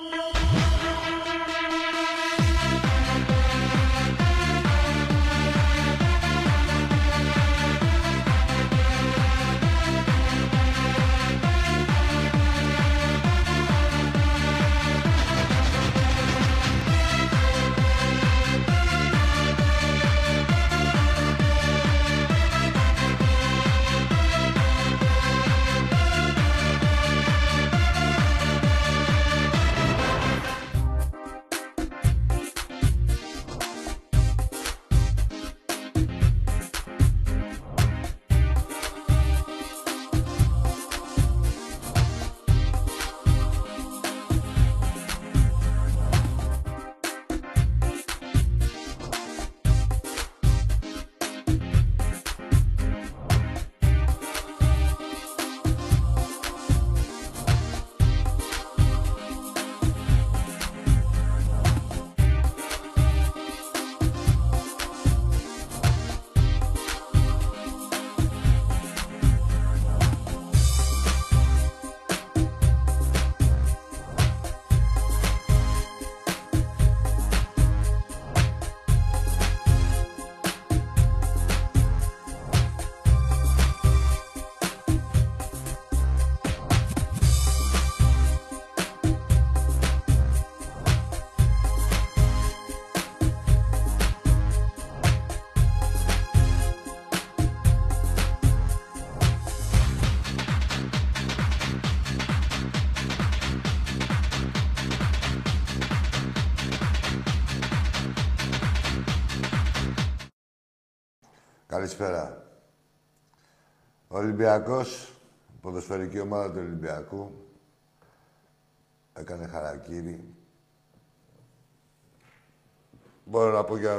no you. Καλησπέρα. Ο Ολυμπιακός, ποδοσφαιρική ομάδα του Ολυμπιακού, έκανε χαρακτήρι. Μπορώ να πω για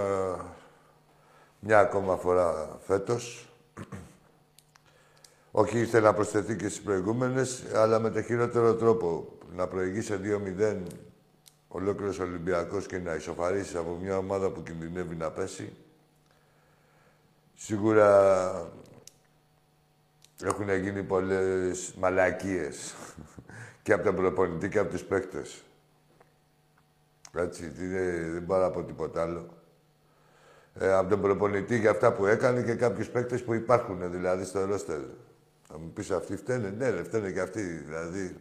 μια ακόμα φορά φέτος. Όχι ήθελε να προσθεθεί και στις προηγούμενες, αλλά με το χειρότερο τρόπο. Να προηγήσει 2-0 ολόκληρος Ολυμπιακός και να ισοφαρίσει από μια ομάδα που κινδυνεύει να πέσει. Σίγουρα έχουν γίνει πολλές μαλακίες και από τον προπονητή και από τους παίκτες. Έτσι, δεν, δεν μπορώ να πω τίποτα άλλο. Ε, από τον προπονητή για αυτά που έκανε και κάποιους παίκτες που υπάρχουν, δηλαδή, στο ρόστερ. Θα μου πεις αυτοί φταίνε; Ναι, ρε, φταίνε και αυτοί, δηλαδή.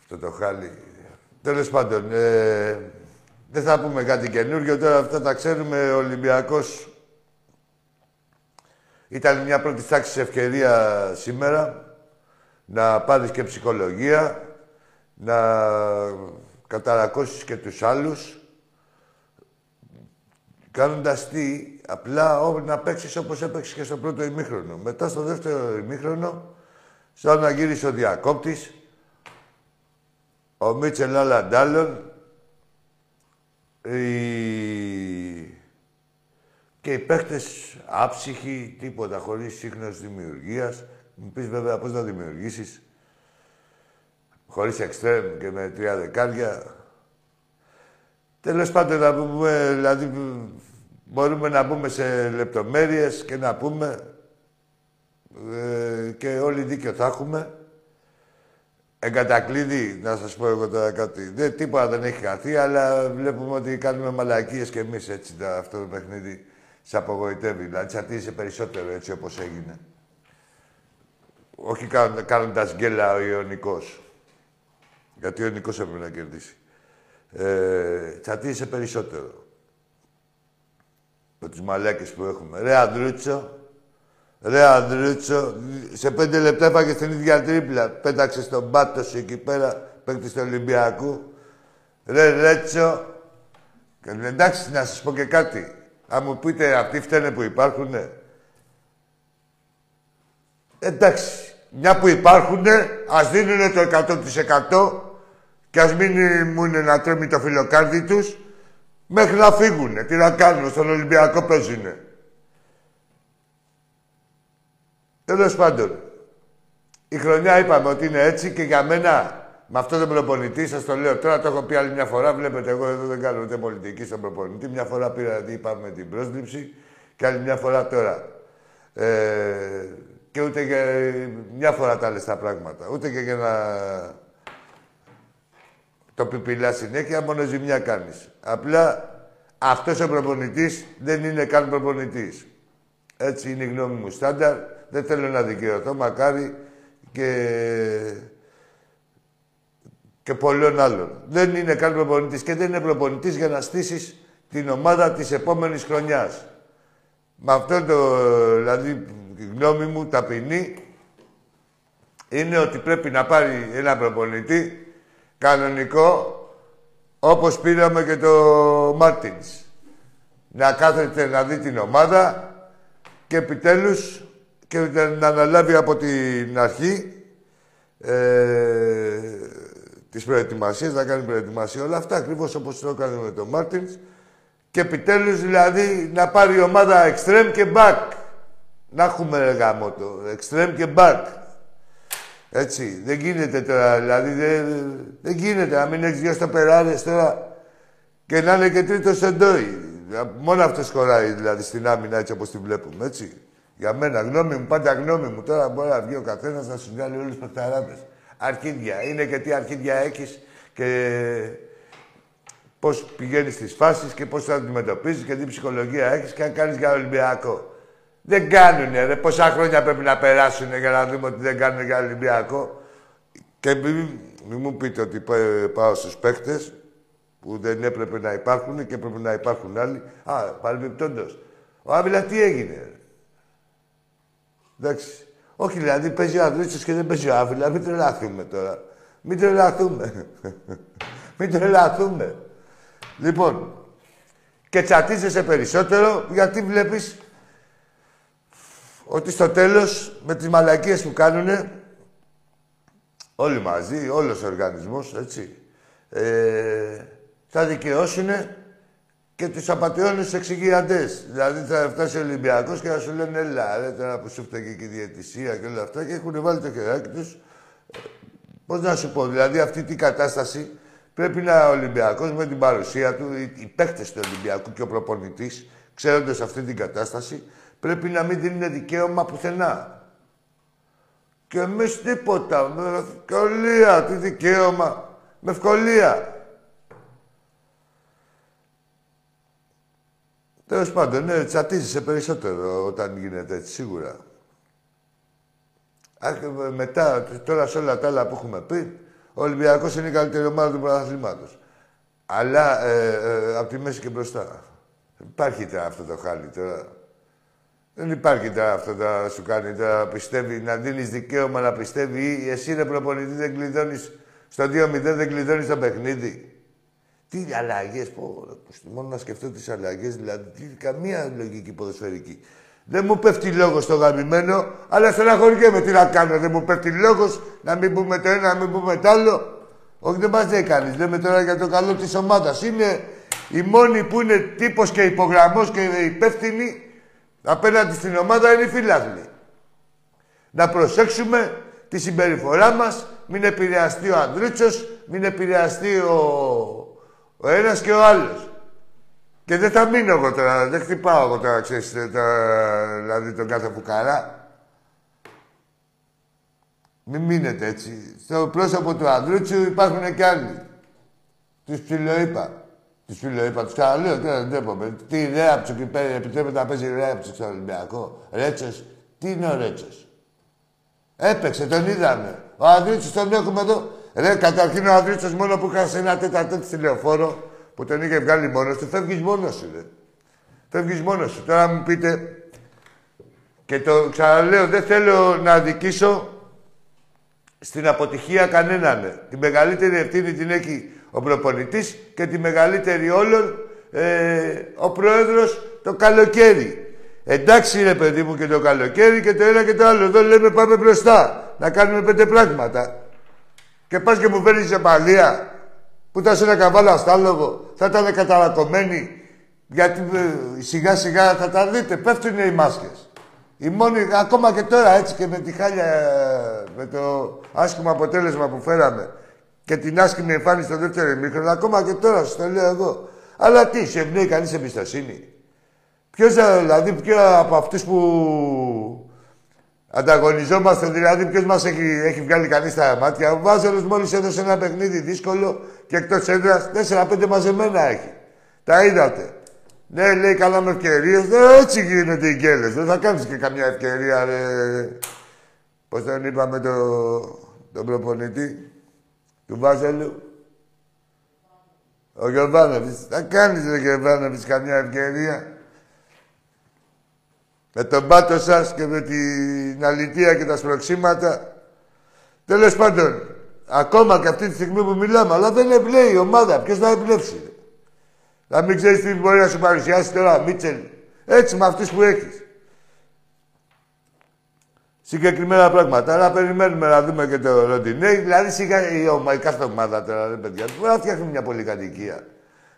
Αυτό το χάλι. Τέλος πάντων, ε, δεν θα πούμε κάτι καινούργιο, τώρα αυτά τα ξέρουμε. Ο Ολυμπιακός ήταν μια πρώτη τάξη ευκαιρία σήμερα να πάρεις και ψυχολογία, να καταρακώσεις και τους άλλους, κάνοντας τι, απλά ό, να παίξεις όπως έπαιξες και στο πρώτο ημίχρονο. Μετά στο δεύτερο ημίχρονο, σαν να γύρισε ο διακόπτης, ο Μίτσελ Αλαντάλλον, και οι παίχτες άψυχοι, τίποτα, χωρίς σύγχρονος δημιουργίας. Μου πεις βέβαια πώς να δημιουργήσεις; Χωρίς εξτρέμ και με τρία δεκάρια. Τέλος πάντων, να πούμε, δηλαδή, μπορούμε να μπούμε σε λεπτομέρειες και να πούμε ε, και όλοι δίκιο θα έχουμε. Εγκατακλείδη, να σας πω εγώ τώρα κάτι. Δεν, τίποτα δεν έχει χαθεί, αλλά βλέπουμε ότι κάνουμε μαλακίες κι εμείς έτσι αυτό το παιχνίδι σε απογοητεύει. Δηλαδή τσατίζει περισσότερο έτσι όπως έγινε. Όχι κάνοντας γκέλα ο Ιωνικός. Γιατί ο Ιωνικός έπρεπε να κερδίσει. Ε, τσατίζει περισσότερο. Με τους μαλάκες που έχουμε. Ρε Ανδρούτσο, Ρε Ανδρούτσο, σε πέντε λεπτά έφαγε την ίδια τρίπλα. Πέταξε στον πάτο σου εκεί πέρα, παίκτης του Ολυμπιακού. Ρε Ρέτσο. Και εντάξει, να σας πω και κάτι. Αν μου πείτε αυτοί φταίνε που υπάρχουνε. Εντάξει, μια που υπάρχουνε, ας δίνουν το 100% και ας μην ήμουν να τρέμει το φιλοκάρδι τους μέχρι να φύγουνε. Τι να κάνουν, στον Ολυμπιακό παίζουνε. Τέλος πάντων, η χρονιά είπαμε ότι είναι έτσι και για μένα με αυτό τον προπονητή, σας το λέω τώρα, το έχω πει άλλη μια φορά. Βλέπετε, εγώ εδώ δεν κάνω ούτε πολιτική στον προπονητή. Μια φορά πήρα, δηλαδή, είπαμε την πρόσληψη και άλλη μια φορά τώρα. Ε, και ούτε για μια φορά τα άλλες τα πράγματα. Ούτε και για να το πιπιλά συνέχεια, μόνο ζημιά κάνεις. Απλά αυτός ο προπονητής δεν είναι καν προπονητής. Έτσι είναι η γνώμη μου στάνταρ. Δεν θέλω να δικαιωθώ, μακάρι και, και πολλών άλλων. Δεν είναι καν προπονητής και δεν είναι προπονητής για να στήσεις την ομάδα της επόμενης χρονιάς. Με αυτό το, δηλαδή, η γνώμη μου ταπεινή είναι ότι πρέπει να πάρει ένα προπονητή κανονικό, όπως πήραμε και το Μάρτινς. Να κάθεται να δει την ομάδα και επιτέλους και να αναλάβει από την αρχή ε, τις προετοιμασίες, να κάνει προετοιμασία όλα αυτά, ακριβώς όπως το έκανε με τον Μάρτινς και επιτέλους δηλαδή να πάρει η ομάδα extreme και back. Να έχουμε γάμο το extreme και back. Έτσι, δεν γίνεται τώρα, δηλαδή δεν, δεν γίνεται να μην έχεις δύο στοπεράδες τώρα και να είναι και τρίτος σεντόι. Μόνο αυτός χωράει δηλαδή στην άμυνα έτσι όπως τη βλέπουμε, έτσι. Για μένα, γνώμη μου, πάντα γνώμη μου. Τώρα μπορεί να βγει ο καθένας να σου βγάλει όλους του παιχταράδε. Αρχίδια. Είναι και τι αρχίδια έχεις και πώς πηγαίνεις στις φάσεις και πώς θα αντιμετωπίζεις και τι ψυχολογία έχεις και αν κάνεις για Ολυμπιακό. Δεν κάνουνε, ρε. Πόσα χρόνια πρέπει να περάσουν για να δούμε ότι δεν κάνουν για Ολυμπιακό. Και μην μη μου πείτε ότι πάω στους παίχτε που δεν έπρεπε να υπάρχουν και έπρεπε να υπάρχουν άλλοι. Α, παρεμπιπτόντω. Ο Άβυλα τι έγινε. Ρε. Εντάξει. Όχι, δηλαδή παίζει ο Ανδρούτσος και δεν παίζει ο Άβυλα. Μην τρελαθούμε τώρα. Μην τρελαθούμε. Μην τρελαθούμε. Λοιπόν, και τσατίζεσαι περισσότερο γιατί βλέπεις ότι στο τέλος με τις μαλακίες που κάνουνε όλοι μαζί, όλος ο οργανισμός, έτσι, ε, θα δικαιώσουν και τους απαταιώνε του εξηγιαντές. Δηλαδή θα φτάσει ο Ολυμπιακός και θα σου λένε Ελά, ρε, τώρα που σου φταίει και η διαιτησία και όλα αυτά και έχουν βάλει το χεράκι τους. Πώς να σου πω, δηλαδή αυτή την κατάσταση πρέπει να ο Ολυμπιακός με την παρουσία του, οι, οι παίκτες του Ολυμπιακού και ο προπονητής, ξέροντας αυτή την κατάσταση, πρέπει να μην δίνουν δικαίωμα πουθενά. Και εμείς τίποτα. Με ευκολία. Τι δικαίωμα. Με ευκολία. Τέλος πάντων, ναι, τσατίζεσαι περισσότερο όταν γίνεται έτσι, σίγουρα. μετά, τώρα σε όλα τα άλλα που έχουμε πει, ο Ολυμπιακός είναι η καλύτερη ομάδα του πρωταθλήματος. Αλλά ε, ε, από τη μέση και μπροστά. Υπάρχει τώρα αυτό το χάλι τώρα. Δεν υπάρχει τώρα αυτό να σου κάνει τώρα πιστεύει, να δίνεις δικαίωμα να πιστεύει ή εσύ είναι προπονητή, δεν κλειδώνεις στο 2-0, δεν κλειδώνεις το παιχνίδι. Τι αλλαγές, πω, μόνο να σκεφτώ τις αλλαγές, δηλαδή τι, καμία λογική ποδοσφαιρική. Δεν μου πέφτει λόγος στο γαμημένο, αλλά στεναχωριέμαι τι να κάνω. Δεν μου πέφτει λόγος να μην πούμε το ένα, να μην πούμε το άλλο. Όχι, δεν μας λέει κανείς. Λέμε τώρα για το καλό της ομάδας. Είναι οι μόνοι που είναι τύπος και υπογραμμός και υπεύθυνοι απέναντι στην ομάδα είναι οι φίλαθλοι. Να προσέξουμε τη συμπεριφορά μας, μην επηρεαστεί ο Ανδρούτσος, μην επηρεαστεί ο, ο ένας και ο άλλος. Και δεν θα μείνω εγώ τώρα, δεν χτυπάω εγώ τώρα, ξέρεις, δηλαδή τον κάθε φουκαρά. Μην μείνετε έτσι. Στο πρόσωπο του Ανδρούτσου υπάρχουν και άλλοι. Τους ψιλοείπα. Τους ψιλοείπα, τους ξαναλέω τώρα δεν τρέπομαι. Τι ρέαψο και πέρα, επιτρέπεται να παίζει ρέαψο στο Ολυμπιακό. Ρέτσος. Τι είναι ο Ρέτσος. Έπαιξε, τον είδαμε. Ο Ανδρούτσος τον έχουμε εδώ. Ρε, καταρχήν ο Ανδρούτσος μόνο που είχα ένα τέταρτο στη λεωφόρο που τον είχε βγάλει μόνος του, φεύγεις μόνος σου, ρε. Φεύγεις μόνος σου. Τώρα μου πείτε. Και το ξαναλέω, δεν θέλω να αδικήσω στην αποτυχία κανέναν. Τη μεγαλύτερη ευθύνη την έχει ο προπονητής και τη μεγαλύτερη όλων ε, ο πρόεδρος το καλοκαίρι. Εντάξει ρε παιδί μου και το καλοκαίρι και το ένα και το άλλο. Εδώ λέμε πάμε μπροστά. Να κάνουμε πέντε πράγματα. Και πας και μου φέρνεις σε παλία που ήταν σε ένα καβάλα αστάλογο, θα ήταν καταρακωμένοι. Γιατί ε, σιγά σιγά θα τα δείτε, πέφτουν οι μάσκες. Οι μόνοι, ακόμα και τώρα έτσι και με τη χάλια, με το άσχημο αποτέλεσμα που φέραμε και την άσχημη εμφάνιση στο δεύτερο ημίχρονο, ακόμα και τώρα σας το λέω εγώ. Αλλά τι, σε εμπνέει κανείς εμπιστοσύνη. Ποιος, δηλαδή, ποιο από αυτούς που Ανταγωνιζόμαστε δηλαδή ποιος μας έχει, έχει βγάλει κανείς στα μάτια. Ο Βάζελος μόλις έδωσε ένα παιχνίδι δύσκολο και εκτός έδρας 4-5 μαζεμένα έχει. Τα είδατε. Ναι, λέει καλά με ευκαιρίες. Ναι, έτσι γίνεται οι γκέλες. Δεν θα κάνεις και καμιά ευκαιρία, ρε. Πώς τον είπαμε το, τον προπονητή του Βάζελου; Ο Γιωβάνοβιτς. Θα κάνεις, ρε Γιωβάνοβιτς, καμιά ευκαιρία. Με τον πάτο σας και με την αλητία και τα σπροξήματα. Τέλος πάντων, ακόμα και αυτή τη στιγμή που μιλάμε, αλλά δεν εμπλέει η ομάδα. Ποιος θα εμπλέψει. Να μην ξέρεις τι μπορεί να σου παρουσιάσει τώρα, Μίτσελ. Έτσι με αυτούς που έχεις. Συγκεκριμένα πράγματα. Αλλά περιμένουμε να δούμε και το Ροντινέι. Δηλαδή, σιγά η, ομάδα, η κάθε ομάδα τώρα, ρε παιδιά, μπορεί να φτιάχνει μια πολυκατοικία.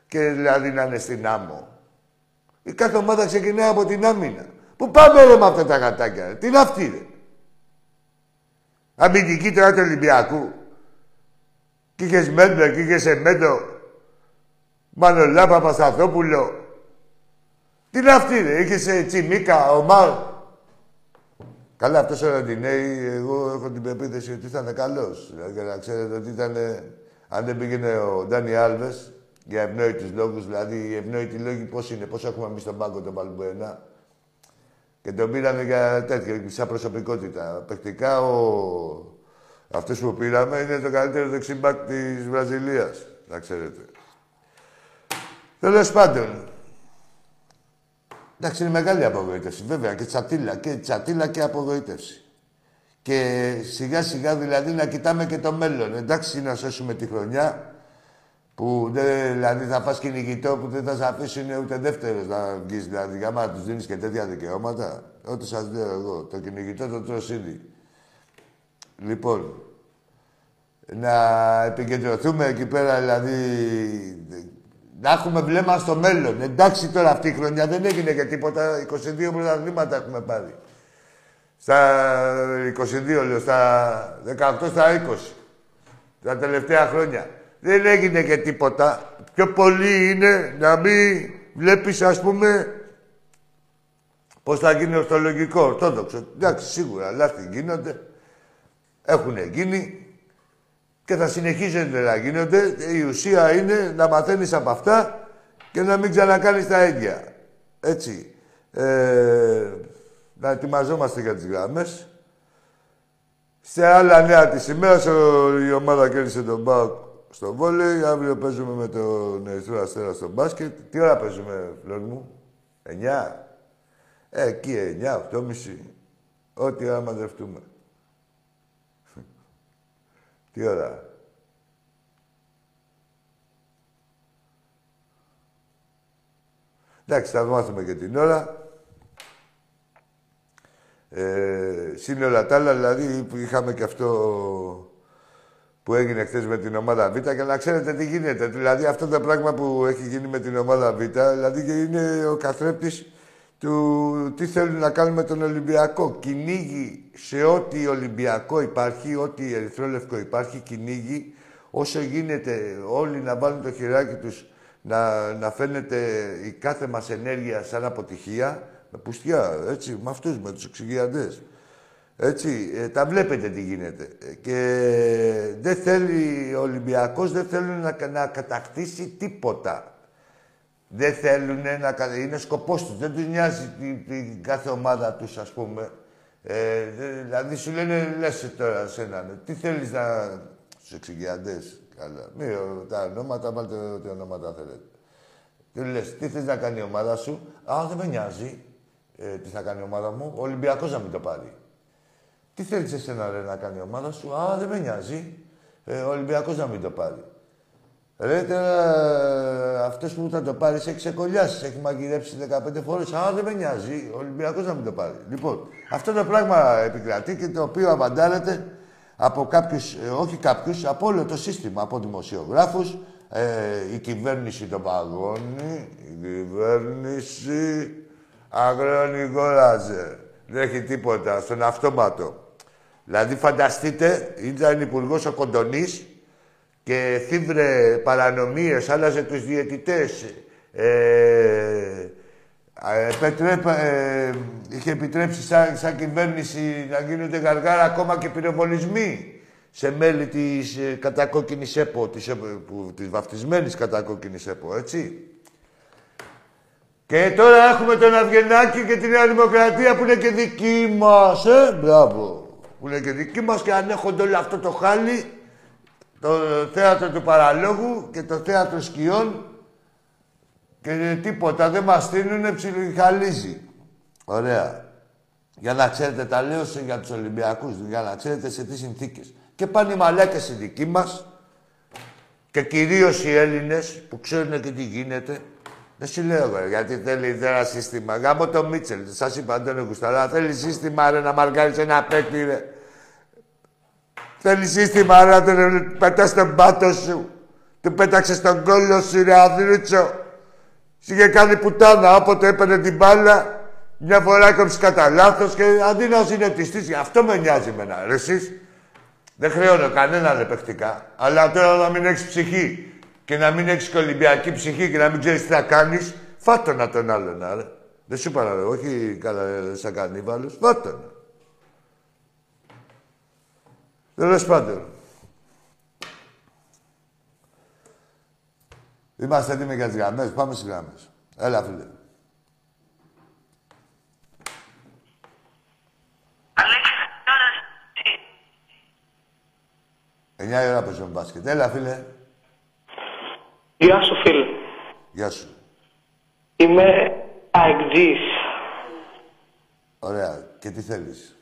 Και δηλαδή να είναι στην άμμο. Η κάθε ομάδα ξεκινάει από την άμυνα. Πού πάμε ρε με αυτά τα γατάκια, Τι είναι αυτή, ρε. Αμυντική τώρα του Ολυμπιακού. Και είχες Μέντο και είχες Εμέντο. Μανολά Παπασταθόπουλο. Τι είναι αυτή, ρε. Είχες ε, Τσιμίκα, Ομάρ. Καλά, αυτός ο Ροντινέη, εγώ έχω την πεποίθηση ότι ήταν καλός. Δηλαδή, να ξέρετε ότι ήταν... Αν δεν πήγαινε ο Ντάνι Άλβες, για ευνόητους λόγους, δηλαδή οι ευνόητοι λόγοι πώς είναι, πώς έχουμε εμείς στον πάγκο τον Παλμπουένα, και τον πήραμε για τέτοια, σαν προσωπικότητα. Παικτικά, ο... αυτός που πήραμε είναι το καλύτερο δεξιμπάκ της Βραζιλίας, να ξέρετε. Τέλος πάντων. Εντάξει, είναι μεγάλη απογοήτευση, βέβαια, και τσατίλα, και τσατίλα και απογοήτευση. Και σιγά σιγά δηλαδή να κοιτάμε και το μέλλον. Εντάξει, να σώσουμε τη χρονιά, που δεν, δηλαδή θα φας κυνηγητό που δεν θα σε αφήσουν ούτε δεύτερος να βγεις. Δηλαδή, άμα τους δίνεις και τέτοια δικαιώματα, ό,τι σας λέω εγώ, το κυνηγητό το τρως ήδη. Λοιπόν, να επικεντρωθούμε εκεί πέρα, δηλαδή, να έχουμε βλέμμα στο μέλλον. Εντάξει τώρα αυτή η χρονιά δεν έγινε και τίποτα. 22 πρωταθλήματα έχουμε πάρει. Στα 22, λέω, στα 18, στα 20. Τα τελευταία χρόνια. Δεν έγινε και τίποτα. Πιο πολύ είναι να μην βλέπεις, ας πούμε, πώς θα γίνει ορθολογικό, ορθόδοξο. Εντάξει, σίγουρα, λάθη γίνονται. Έχουν γίνει και θα συνεχίζονται να γίνονται. Η ουσία είναι να μαθαίνεις από αυτά και να μην ξανακάνεις τα ίδια. Έτσι. Ε, να ετοιμαζόμαστε για τις γράμμες. Σε άλλα νέα της ημέρας η ομάδα κέρδισε τον Μπάουκ στο βόλεϊ, αύριο παίζουμε με τον Ερυθρό Αστέρα στο μπάσκετ. Τι ώρα παίζουμε, φλόρ μου, 9. Ε, εκεί 9, 8.30. Ό,τι ώρα μαζευτούμε. Τι ώρα; Εντάξει, θα μάθουμε και την ώρα. Ε, σύνολα τα άλλα, δηλαδή, είχαμε και αυτό που έγινε χθες με την ομάδα Β και να ξέρετε τι γίνεται. Δηλαδή αυτό το πράγμα που έχει γίνει με την ομάδα Β, δηλαδή είναι ο καθρέπτης του τι θέλουν να κάνουν με τον Ολυμπιακό. Κυνήγι σε ό,τι Ολυμπιακό υπάρχει, ό,τι ερυθρόλευκο υπάρχει, κυνήγι όσο γίνεται όλοι να βάλουν το χειράκι τους να, να φαίνεται η κάθε μας ενέργεια σαν αποτυχία, με πουστιά, έτσι, με αυτούς, με τους εξηγιαντές. Έτσι, ε, τα βλέπετε τι γίνεται. Και δεν θέλει ο Ολυμπιακός, δεν θέλει να, να κατακτήσει τίποτα. Δεν θέλουν να... Είναι σκοπός τους. Δεν τους νοιάζει την, κάθε ομάδα τους, ας πούμε. Ε, δηλαδή σου λένε, λες τώρα σε έναν, τι θέλεις να... Στους εξηγιαντές, καλά. Μη τα ονόματα, βάλτε ό,τι ονόματα θέλετε. Τι λες, τι θες να κάνει η ομάδα σου; Α, δεν με νοιάζει ε, τι θα κάνει η ομάδα μου. Ο Ολυμπιακός να μην το πάρει. Τι θέλεις εσένα ρε, να κάνει η ομάδα σου; Α, δεν με νοιάζει. Ε, ο Ολυμπιακός να μην το πάρει. Ρε, τώρα αυτός που θα το πάρει έχει ξεκολλιάσεις. Έχει μαγειρέψει 15 φορές. Α, δεν με νοιάζει. Ο Ολυμπιακός να μην το πάρει. Λοιπόν, αυτό το πράγμα επικρατεί και το οποίο απαντάρεται από κάποιους, ε, όχι κάποιους, από όλο το σύστημα, από δημοσιογράφους, ε, η κυβέρνηση τον παγώνει, η κυβέρνηση αγρόνι γόραζε. Δεν έχει τίποτα, στον αυτόματο. Δηλαδή, φανταστείτε, ήταν υπουργός ο Κοντονής και θύβρε παρανομίες, άλλαζε τους διαιτητές. Ε, ε, είχε επιτρέψει σαν, σαν κυβέρνηση να γίνονται γαργάρα ακόμα και πυροβολισμοί σε μέλη της ε, κατακόκκινης ΕΠΟ, της, ε, που, της βαφτισμένης κατακόκκινης ΕΠΟ, έτσι. Και τώρα έχουμε τον Αυγενάκη και τη Νέα Δημοκρατία που είναι και δική μας, ε, μπράβο. Που είναι και δική μας και ανέχονται όλο αυτό το χάλι, το θέατρο του παραλόγου και το θέατρο σκιών και τίποτα, δεν μας στείλουνε, ψιλοχαλίζει. Ωραία. Για να ξέρετε, τα λέω για τους Ολυμπιακούς, για να ξέρετε σε τι συνθήκες. Και πάνε οι μαλάκες οι δικοί μας και κυρίως οι Έλληνες που ξέρουν και τι γίνεται. Δεν σου λέω εγώ, γιατί θέλει ένα σύστημα. Γάμο το Μίτσελ, σας είπα, Αντώνιο Κουσταλά, θέλει σύστημα ρε, να μαρκάρεις ένα παίκτη, ρε. Θέλει σύστημα ρε, να τον πετάς στον πάτο σου. Του πέταξε στον κόλλο σου, ρε, αδρούτσο. Είχε κάνει πουτάνα, όποτε έπαιρνε την μπάλα, μια φορά έκοψε κατά λάθος και αντί να συνετιστεί, αυτό με νοιάζει εμένα. Ρε, εσείς, δεν χρεώνω κανέναν επεκτικά. Αλλά τώρα να μην έχεις ψυχή και να μην έχεις κολυμπιακή ψυχή και να μην ξέρεις τι θα κάνεις, φάτονα τον άλλον, άρε. Δεν σου είπα όχι καλά σαν κανίβαλος, φάτονα. Τέλος πάντων. Είμαστε έτοιμοι για τις γραμμές. Πάμε στις γραμμές. Έλα, φίλε. Εννιά η ώρα παίζουμε μπάσκετ. Έλα, φίλε. Γεια σου, φίλε. Γεια σου. Είμαι αεξής. Ωραία. Και τι θέλεις;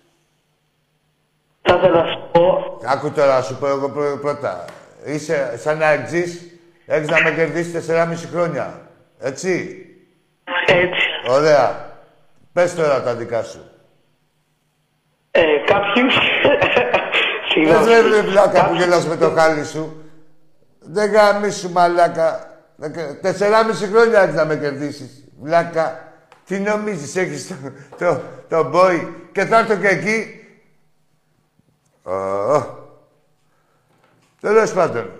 Θα ήθελα να σου πω... Άκου τώρα, να σου πω εγώ πρώτα. Είσαι σαν αεξής, έχεις να με κερδίσεις 4,5 χρόνια. Έτσι; Έτσι. Ωραία. Πες τώρα τα δικά σου. Ε, κάποιους... Δεν βλέπεις βλάκα που γελάς με το χάλι σου. Δεν γαμίσου μαλάκα. Τεσσεράμιση χρόνια έχεις να με κερδίσεις. Βλάκα. Τι νομίζεις, έχεις το, το, το boy και θα έρθω και εκεί. Oh. Τέλος πάντων.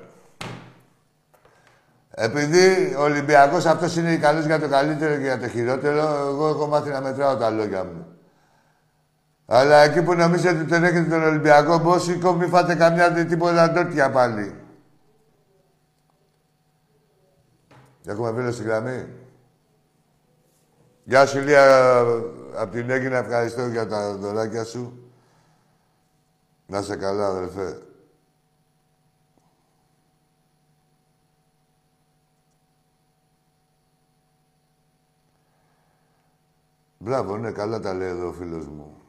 Επειδή ο Ολυμπιακός αυτός είναι καλός για το καλύτερο και για το χειρότερο, εγώ έχω μάθει να μετράω τα λόγια μου. Αλλά εκεί που νομίζετε ότι τον έχετε τον Ολυμπιακό Μπόσικο, μη φάτε καμιά τίποτα τόρτια πάλι. Έχουμε φίλος στη γραμμή. Γεια σου, Λία, από την Έγινα. Ευχαριστώ για τα δωράκια σου. Να είσαι καλά, αδερφέ. Μπράβο, ναι, καλά τα λέει εδώ ο φίλος μου.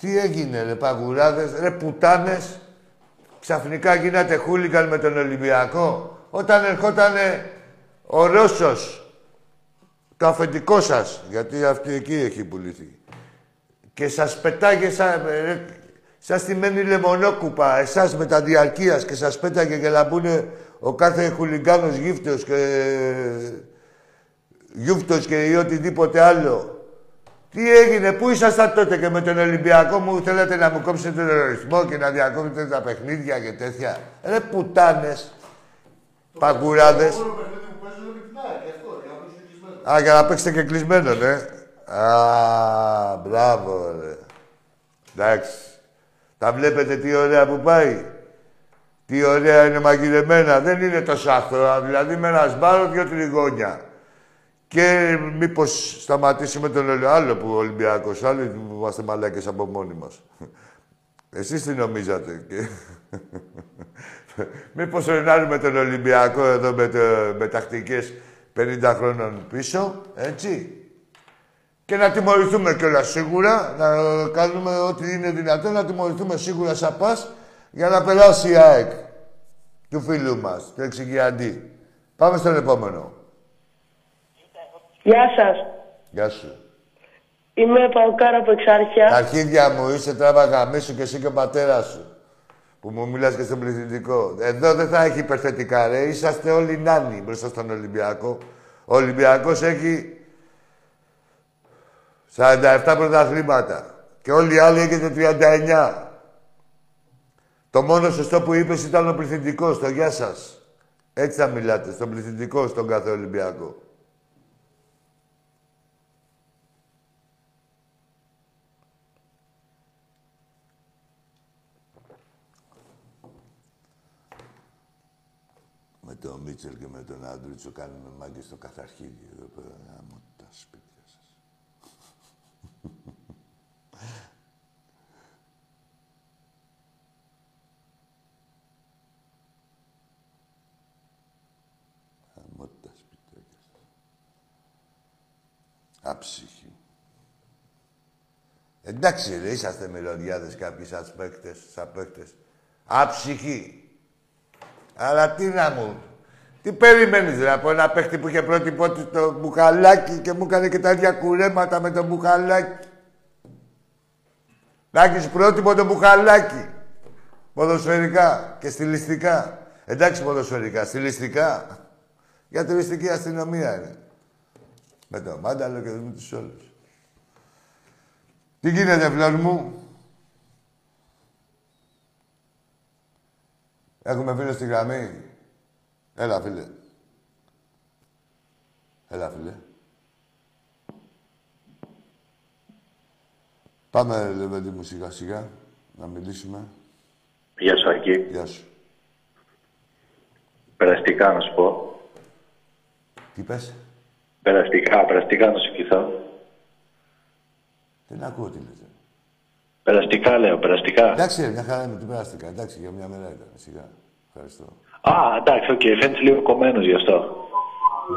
Τι έγινε, ρε παγουράδες, ρε πουτάνες. Ξαφνικά γίνατε χούλιγκαν με τον Ολυμπιακό. Όταν ερχότανε ο Ρώσος, το αφεντικό σας, γιατί αυτή εκεί έχει πουληθεί. Και σας πετάγε σαν, ε, σαν στημένη λεμονόκουπα, εσάς με τα διαρκείας και σας πέταγε και να πούνε ο κάθε χουλιγκάνος γύφτος και γιούφτος και ή οτιδήποτε άλλο. Τι έγινε, πού ήσασταν τότε και με τον Ολυμπιακό μου θέλετε να μου κόψετε τον ρυθμό και να διακόψετε τα παιχνίδια και τέτοια. Ρε πουτάνες, παγκουράδες. Α, για να παίξετε και κλεισμένο, ναι. Α, μπράβο, ρε. Εντάξει. Τα βλέπετε τι ωραία που πάει. Τι ωραία είναι μαγειρεμένα. Δεν είναι τόσο άθροα. Δηλαδή με ένα σμπάρο, δύο τριγώνια. Και μήπως σταματήσουμε τον άλλο που ο Ολυμπιακός, άλλοι που είμαστε μαλάκες από μόνοι μας. Εσείς τι νομίζατε. Και... μήπως ρενάρουμε τον Ολυμπιακό εδώ με, το, με τακτικές 50 χρόνων πίσω, έτσι. Και να τιμωρηθούμε κιόλας σίγουρα, να κάνουμε ό,τι είναι δυνατό, να τιμωρηθούμε σίγουρα σαν πας, για να περάσει η ΑΕΚ του φίλου μας, του εξηγιαντή. Πάμε στον επόμενο. Γεια σας. Γεια σου. Είμαι Παοκάρα από Εξάρχεια. Αρχίδια μου, είσαι τράβα γαμίσου και εσύ και ο πατέρας σου. Που μου μιλάς και στον πληθυντικό. Εδώ δεν θα έχει υπερθετικά, ρε. Είσαστε όλοι νάνοι μπροστά στον Ολυμπιακό. Ο Ολυμπιακός έχει 47 πρωταθλήματα. Και όλοι οι άλλοι έχετε 39. Το μόνο σωστό που είπες ήταν ο πληθυντικός, το γεια σας. Έτσι θα μιλάτε, στον πληθυντικό, στον κάθε Ολυμπιακό. Τον Μίτσελ και με τον Άντρουτσο κάνουμε μάγκες στο καθαρχίδι εδώ πέρα. Γάμο τα σπίτια σας. Γάμο τα σπίτια σας. Αψυχή. Εντάξει, ρε, είσαστε μυρωδιάδες κάποιοι σας παίκτες, σαν παίκτες. Αψυχή. Αλλά τι να μου... Τι περιμένεις, ρε, από ένα παίκτη που είχε πρώτη πότη το μπουκαλάκι και μου έκανε και τα ίδια κουρέματα με το μπουκαλάκι. Να έχεις πρότυπο το μπουκαλάκι. Ποδοσφαιρικά και στιλιστικά. Εντάξει ποδοσφαιρικά, στιλιστικά. Για τουριστική αστυνομία είναι. Με το μάνταλο και με τους όλους. Τι γίνεται, φλόρ μου; Έχουμε φίλο στη γραμμή. Έλα, φίλε. Έλα, φίλε. Πάμε, Λεβέντη μου, σιγά σιγά, να μιλήσουμε. Γεια σου, Ακή. Γεια σου. Περαστικά να σου πω. Τι πες; Περαστικά, περαστικά να σου ευχηθώ. Δεν ακούω τι λέτε. Περαστικά λέω, περαστικά. Εντάξει, ρε, μια χαρά είναι, την περάστηκα. Εντάξει, για μια μέρα ήταν. Σιγά. Ευχαριστώ. Α, εντάξει, οκ, φαίνεται λίγο κομμένος γι' αυτό.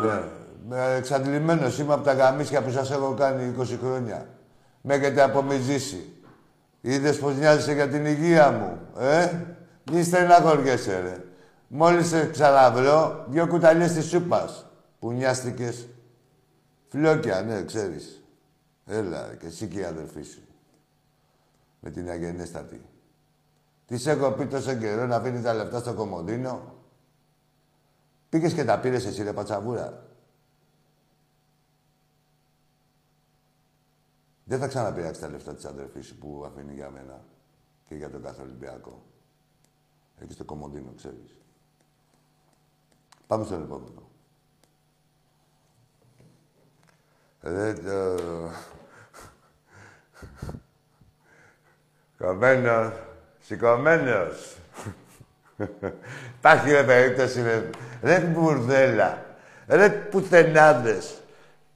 Ναι. Με εξαντλημένος είμαι από τα γαμήσια που σας έχω κάνει 20 χρόνια. Με έχετε απομυζήσει. Είδες πως νοιάζεσαι για την υγεία μου, ε; Μη στεναχωριέσαι, ρε. Μόλις σε ξαναβρω, δυο κουταλιές της σούπας. Που νοιάστηκες. Φλόκια, ναι, ξέρεις. Έλα, και εσύ και η αδερφή σου. Με την αγενέστατη. Τις έχω πει τόσο καιρό να αφήνεις τα λεφτά στο κομμωδίνο. Πήγες και τα πήρες εσύ, ρε πατσαβούρα. Δεν θα ξαναπειράξεις τα λεφτά της αδερφής σου που αφήνει για μένα και για τον κάθε Ολυμπιακό. Εκεί στο κομμωδίνο, ξέρεις. Πάμε στον επόμενο. Ρε, το... Κομμένος, σηκωμένος. Υπάρχει ρε περίπτωση, ρε, ρε μπουρδέλα, ρε πουθενάδες,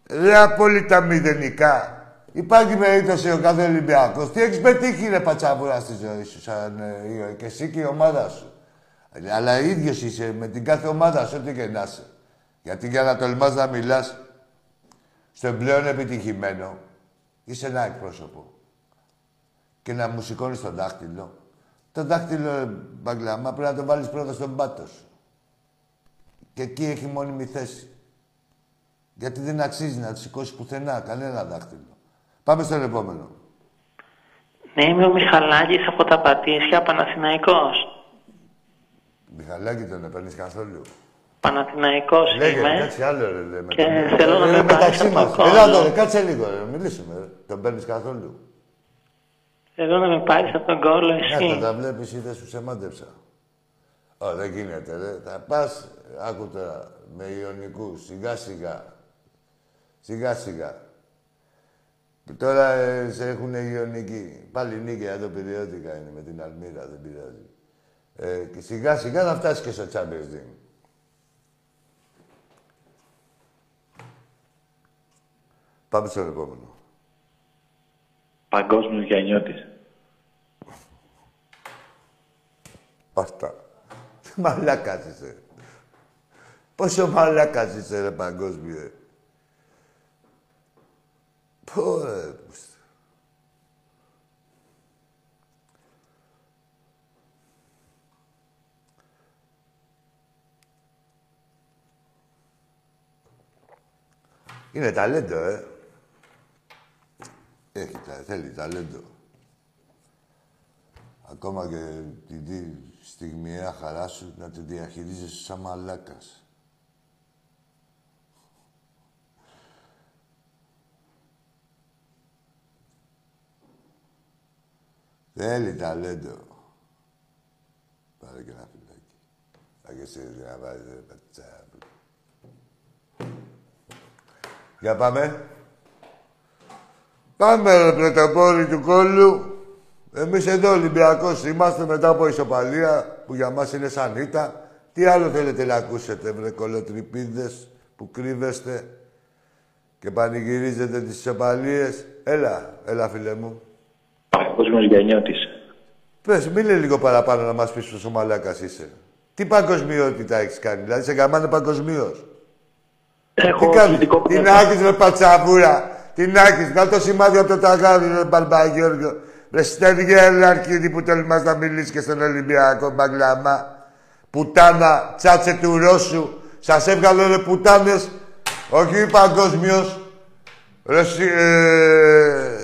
ρε απόλυτα μηδενικά. Υπάρχει περίπτωση ο κάθε Ολυμπιακός. Τι έχεις πετύχει ρε πατσαβούρα στη ζωή σου, σαν ε, και εσύ και η ομάδα σου. Αλλά ίδιος είσαι με την κάθε ομάδα σου, ό,τι και να είσαι. Γιατί για να τολμάς να μιλάς στον πλέον επιτυχημένο, είσαι ένα εκπρόσωπο. Και να μου σηκώνεις το δάχτυλο. Το δάχτυλο, μπαγκλάμα, πρέπει να το βάλεις πρώτα στον πάτος σου. Και εκεί έχει μόνιμη θέση. Γιατί δεν αξίζει να το σηκώσει πουθενά, κανένα δάχτυλο. Πάμε στον επόμενο. Ναι, είμαι ο Μιχαλάκης από τα Πατήσια, Παναθηναϊκός. Μιχαλάκη τον παίρνεις καθόλου. Παναθηναϊκός Λέγε, είμαι. κάτσε άλλο ρε, λέμε. Και Τον- θέλω να ρε, με μεταξύ πάρεις από μας. το Έλα κόλλο. εδώ, ρε, κάτσε λίγο, ρε, μιλήσουμε. Ρε. Τον παίρνεις καθόλου. Θέλω να με πάρεις από τον κόλλο Ναι, θα εσύ. τα βλέπεις ή δεν σου σεμάντεψα. Ω, δεν γίνεται, ρε. Θα πας, άκου τώρα, με ιονικούς, σιγά σιγά. Σιγά σιγά. Και τώρα ε, σε έχουν ιονικοί. Πάλι νίκη εδώ περιοδικά είναι με την Αλμύρα, δεν πειράζει. Ε, και σιγά σιγά θα φτάσεις και στο Champions League. Πάμε στο επόμενο. Παγκόσμιος Γιαννιώτης. Αυτά. Μαλάκας είσαι. Πόσο μαλάκας είσαι, ρε παγκόσμιε. Πω, ρε. πούστη. Είναι ταλέντο, ε. Έχει, τα- θέλει ταλέντο. Ακόμα και την τη στιγμιαία χαρά σου να τη διαχειρίζεσαι σαν μαλάκας. Θέλει ταλέντο. Πάρε και ένα φυλάκι. Θα και εσύ να βάζεις ρε πατσάπου. Για πάμε. Πάμε ρε πρωτοπόροι του κόλλου. Εμείς εδώ Ολυμπιακός είμαστε μετά από ισοπαλία που για μας είναι σαν ήττα Τι άλλο θέλετε να ακούσετε, βρε κολοτρυπίδες που κρύβεστε και πανηγυρίζετε τις ισοπαλίες. Έλα, έλα φίλε μου. Παγκόσμιος Γιαννιώτης. Πες, μίλε λίγο παραπάνω να μας πεις πόσο μαλάκας είσαι. Τι παγκοσμιότητα έχεις κάνει, δηλαδή σε καμάνε παγκοσμίως. Έχω Τι κάνεις, αθλητικό την πνεύμα. άκης με πατσαβούρα. Την άκης, βγάλ' το σημάδι από το ταγάδι, ρε Μπαρμπαγιώργο. Ρε στέργε Αρκίδη που τολμάς να μιλήσεις και στον Ολυμπιακό μπαγκλαμά. Πουτάνα, τσάτσε του Ρώσου. Σας έβγαλε ρε πουτάνες, όχι παγκόσμιος. Ρε, συ- ε,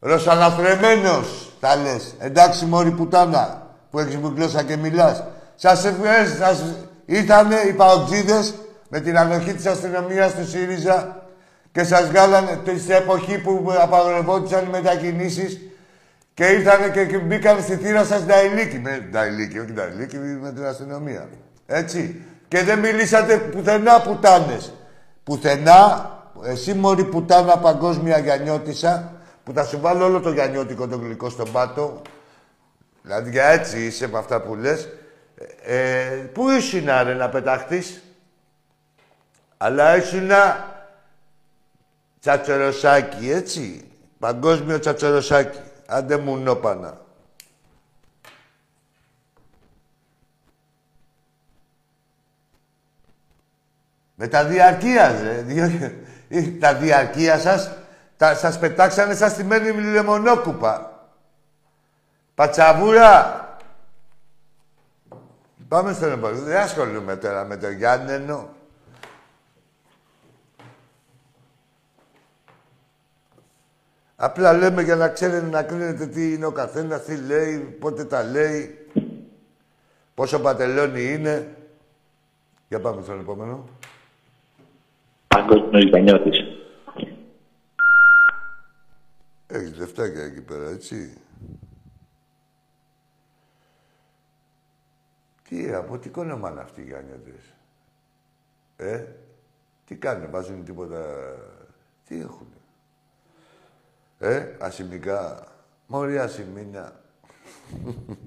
Ρωσαναθρεμένος, θα λες. Εντάξει, μόρι πουτάνα, που έχεις μου γλώσσα και μιλάς. Σας ευχαριστώ, σας... Ήτανε οι παοξίδες με την ανοχή της αστυνομίας του ΣΥΡΙΖΑ και σας βγάλανε τε- στην εποχή που απαγορευόντουσαν οι μετακινήσεις και ήρθανε και, και μπήκαν στη θύρα σας Νταϊλίκη. Με Νταϊλίκη, όχι Νταϊλίκη, με την αστυνομία. Έτσι. Και δεν μιλήσατε πουθενά πουτάνες. Πουθενά, εσύ μωρή πουτάνα παγκόσμια γιανιώτησα, που θα σου βάλω όλο το γιανιώτικο το γλυκό στον πάτο. Δηλαδή για έτσι είσαι με αυτά που λες. Ε, ε, πού ήσουν ρε να πεταχτείς; Αλλά ήσουν τσατσοροσάκι, έτσι. Παγκόσμιο τσατσοροσάκι. Άντε μου νόπανα. Με τα διαρκεία, ρε. Διο- ε, Τα διαρκεία σας, τα, σας πετάξανε σαν στημένη λεμονόκουπα. Πατσαβούρα. Πάμε στον επόμενο. Δεν ασχολούμαι τώρα με το Γιάννενο. Απλά λέμε για να ξέρετε να κρίνετε τι είναι ο καθένας, τι λέει, πότε τα λέει, πόσο πατελώνει είναι. Για πάμε στον επόμενο. Παγκόσμιος Γιαννιώτης. Έχεις λεφτάκια εκεί πέρα, έτσι. Τι, από τι κόνομα είναι αυτοί οι Γιάννιωτες. Ε, τι κάνουν, βάζουν τίποτα... Τι έχουν. Ε, ασημικά. Μωρή ασημίνα.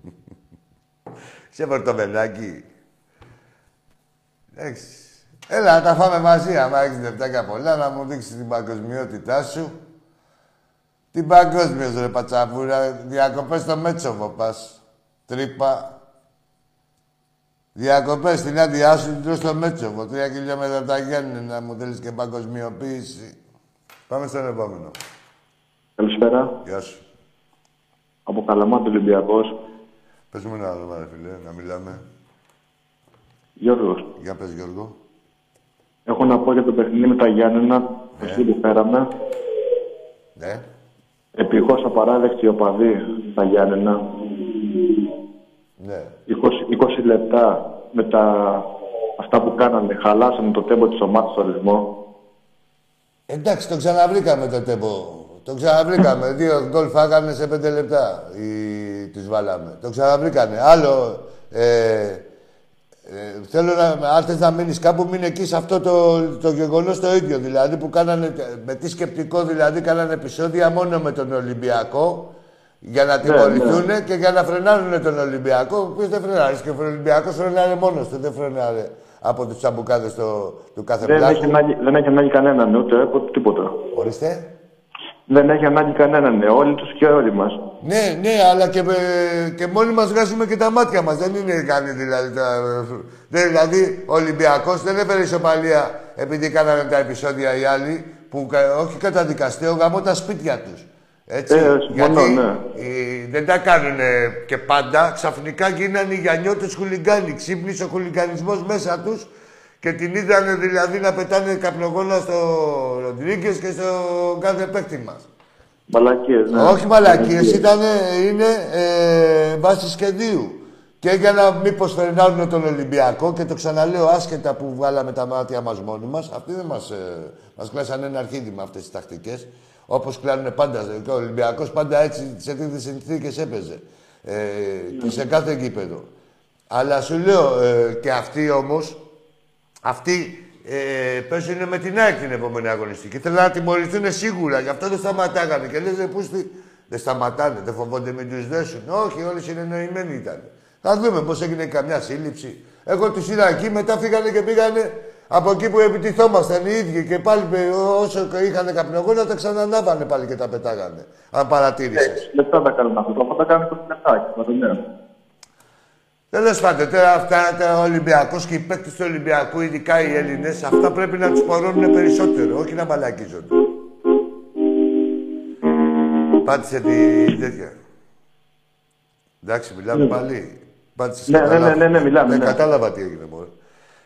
Σε βορτοβενάκι. Έχεις. Έλα, να τα φάμε μαζί, άμα έχεις λεφτάκια πολλά, να μου δείξεις την παγκοσμιότητά σου. Την παγκόσμια ρε πατσαβούρα. Διακοπές στο Μέτσοβο πας. Τρύπα. Διακοπές στην άδειά σου, την στο Μέτσοβο. Τρία χιλιόμετρα από τα Γιάννη να μου θέλεις και παγκοσμιοποίηση. Πάμε στον επόμενο. Καλησπέρα. Γεια σου. Από Καλαμάτι Ολυμπιακός. Πες μου ένα όνομα, ρε φίλε, να μιλάμε. Γιώργος. Για πες, Γιώργο. Έχω να πω για το παιχνίδι με τα Γιάννενα. Εκεί που φέραμε. Ναι. Επικώς απαράδεκτη οπαδή τα Γιάννενα. Ναι. 20, 20 λεπτά με τα, αυτά που κάνανε. Χαλάσανε το τέμπο της ομάδας στο ρυθμό. Εντάξει, το ξαναβρήκαμε το τέμπο. Το ξαναβρήκαμε. Δύο γκολ φάγανε σε πέντε λεπτά. Οι... Τους βάλαμε. Το ξαναβρήκανε. Άλλο... Ε, ε, θέλω να, αν θες να μείνεις κάπου, μείνει εκεί σε αυτό το, το γεγονός το ίδιο. Δηλαδή που κάνανε, με τι σκεπτικό δηλαδή, κάνανε επεισόδια μόνο με τον Ολυμπιακό για να τιμωρηθούν και για να φρενάρουν τον Ολυμπιακό. Ο οποίος δεν φρενάρεις. Και ο Ολυμπιακός φρενάρε μόνος του, δεν φρενάρε από τους τσαμπουκάδες του, του κάθε Δεν πλάκου. έχει, ανάγκη, δεν έχει ανάγκη κανέναν, ούτε από τίποτα. Ορίστε. Δεν έχει ανάγκη κανέναν, ναι. όλοι τους και όλοι μας. Ναι, ναι, αλλά και, με- και μόνοι μας βγάζουμε και τα μάτια μας. Δεν είναι κάνει δηλαδή. Τα, δεν, δηλαδή, ο Ολυμπιακός δεν έφερε ισοπαλία επειδή κάνανε τα επεισόδια οι άλλοι που κα- όχι καταδικαστέο, γαμώ τα σπίτια τους. Έτσι. Ε, συμφωνώ, Γιατί ναι. ε, δεν τα κάνουν και πάντα. Ξαφνικά γίνανε οι γιανιώτες χουλιγκάνοι. Ξύπνησε ο χουλιγκανισμός μέσα τους και την είδανε δηλαδή να πετάνε καπνογόνα στο Ροντρίγκες και στο κάθε παίκτη μας. Μαλακίες, ναι. Όχι μαλακίες, ήταν, είναι ε, βάσης σχεδίου. Και για να μήπως φερνάρουν τον Ολυμπιακό και το ξαναλέω άσχετα που βγάλαμε τα μάτια μας μόνοι μας, αυτοί δεν μας, ε, μας κλάσανε ένα αρχίδι με αυτές τις τακτικές. Όπως κλάνουν πάντα. Και ο Ολυμπιακός πάντα έτσι σε τέτοιες συνθήκες έπαιζε. Ε, και σε κάθε γήπεδο. Αλλά σου λέω ε, και αυτοί όμως, αυτοί ε, παίζουν με την ΑΕΚ την επόμενη αγωνιστική. Θέλουν να τιμωρηθούν σίγουρα, γι' αυτό δεν σταματάγανε. Και λες, ρε πούστη, δεν σταματάνε, δεν φοβόνται μην τους δέσουν. Όχι, όλοι συνεννοημένοι ήταν. Θα δούμε πώς έγινε καμιά σύλληψη. Εγώ του είδα εκεί, μετά φύγανε και πήγανε από εκεί που επιτιθόμασταν οι ίδιοι και πάλι όσο είχαν καπνογόνα τα ξανανάβανε πάλι και τα πετάγανε. Αν παρατήρησες. Λεπτά τα κάνουν αυτό. Θα τα κάνουν 20 λεπτά. Τέλο πάντων, τώρα αυτά τα Ολυμπιακός και οι παίκτες του Ολυμπιακού, ειδικά οι Έλληνες, αυτά πρέπει να τους πορώνουν περισσότερο, όχι να μαλακίζονται. Πάτησε τη τέτοια. Εντάξει, μιλάμε πάλι. Πάτησε ναι, ναι, ναι, ναι, ναι, μιλάμε. Δεν ναι. κατάλαβα τι έγινε μόνο.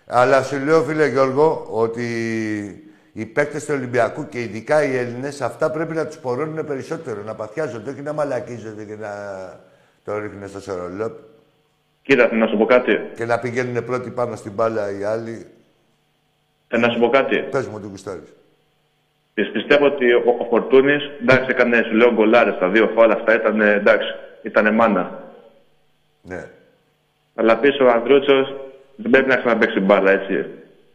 Αλλά σου λέω, φίλε Γιώργο, ότι οι παίκτες του Ολυμπιακού και ειδικά οι Έλληνες, αυτά πρέπει να τους πορώνουν περισσότερο. Να παθιάζονται, όχι να μαλακίζονται και να το ρίχνουν στο σορολόπ. Κοίτα, να σου πω κάτι. Και να πηγαίνουν πρώτοι πάνω στην μπάλα οι άλλοι. Ε, να σου πω κάτι. Πες μου τι γουστάρεις. Πι- Πιστεύω ότι ο, ο Φορτούνης, εντάξει, έκανε σου λέω γκολάρες τα δύο φάλα αυτά, ήταν εντάξει, ήταν μάνα. Ναι. Αλλά πίσω ο Ανδρούτσος δεν πρέπει να ξαναπέξει μπάλα έτσι.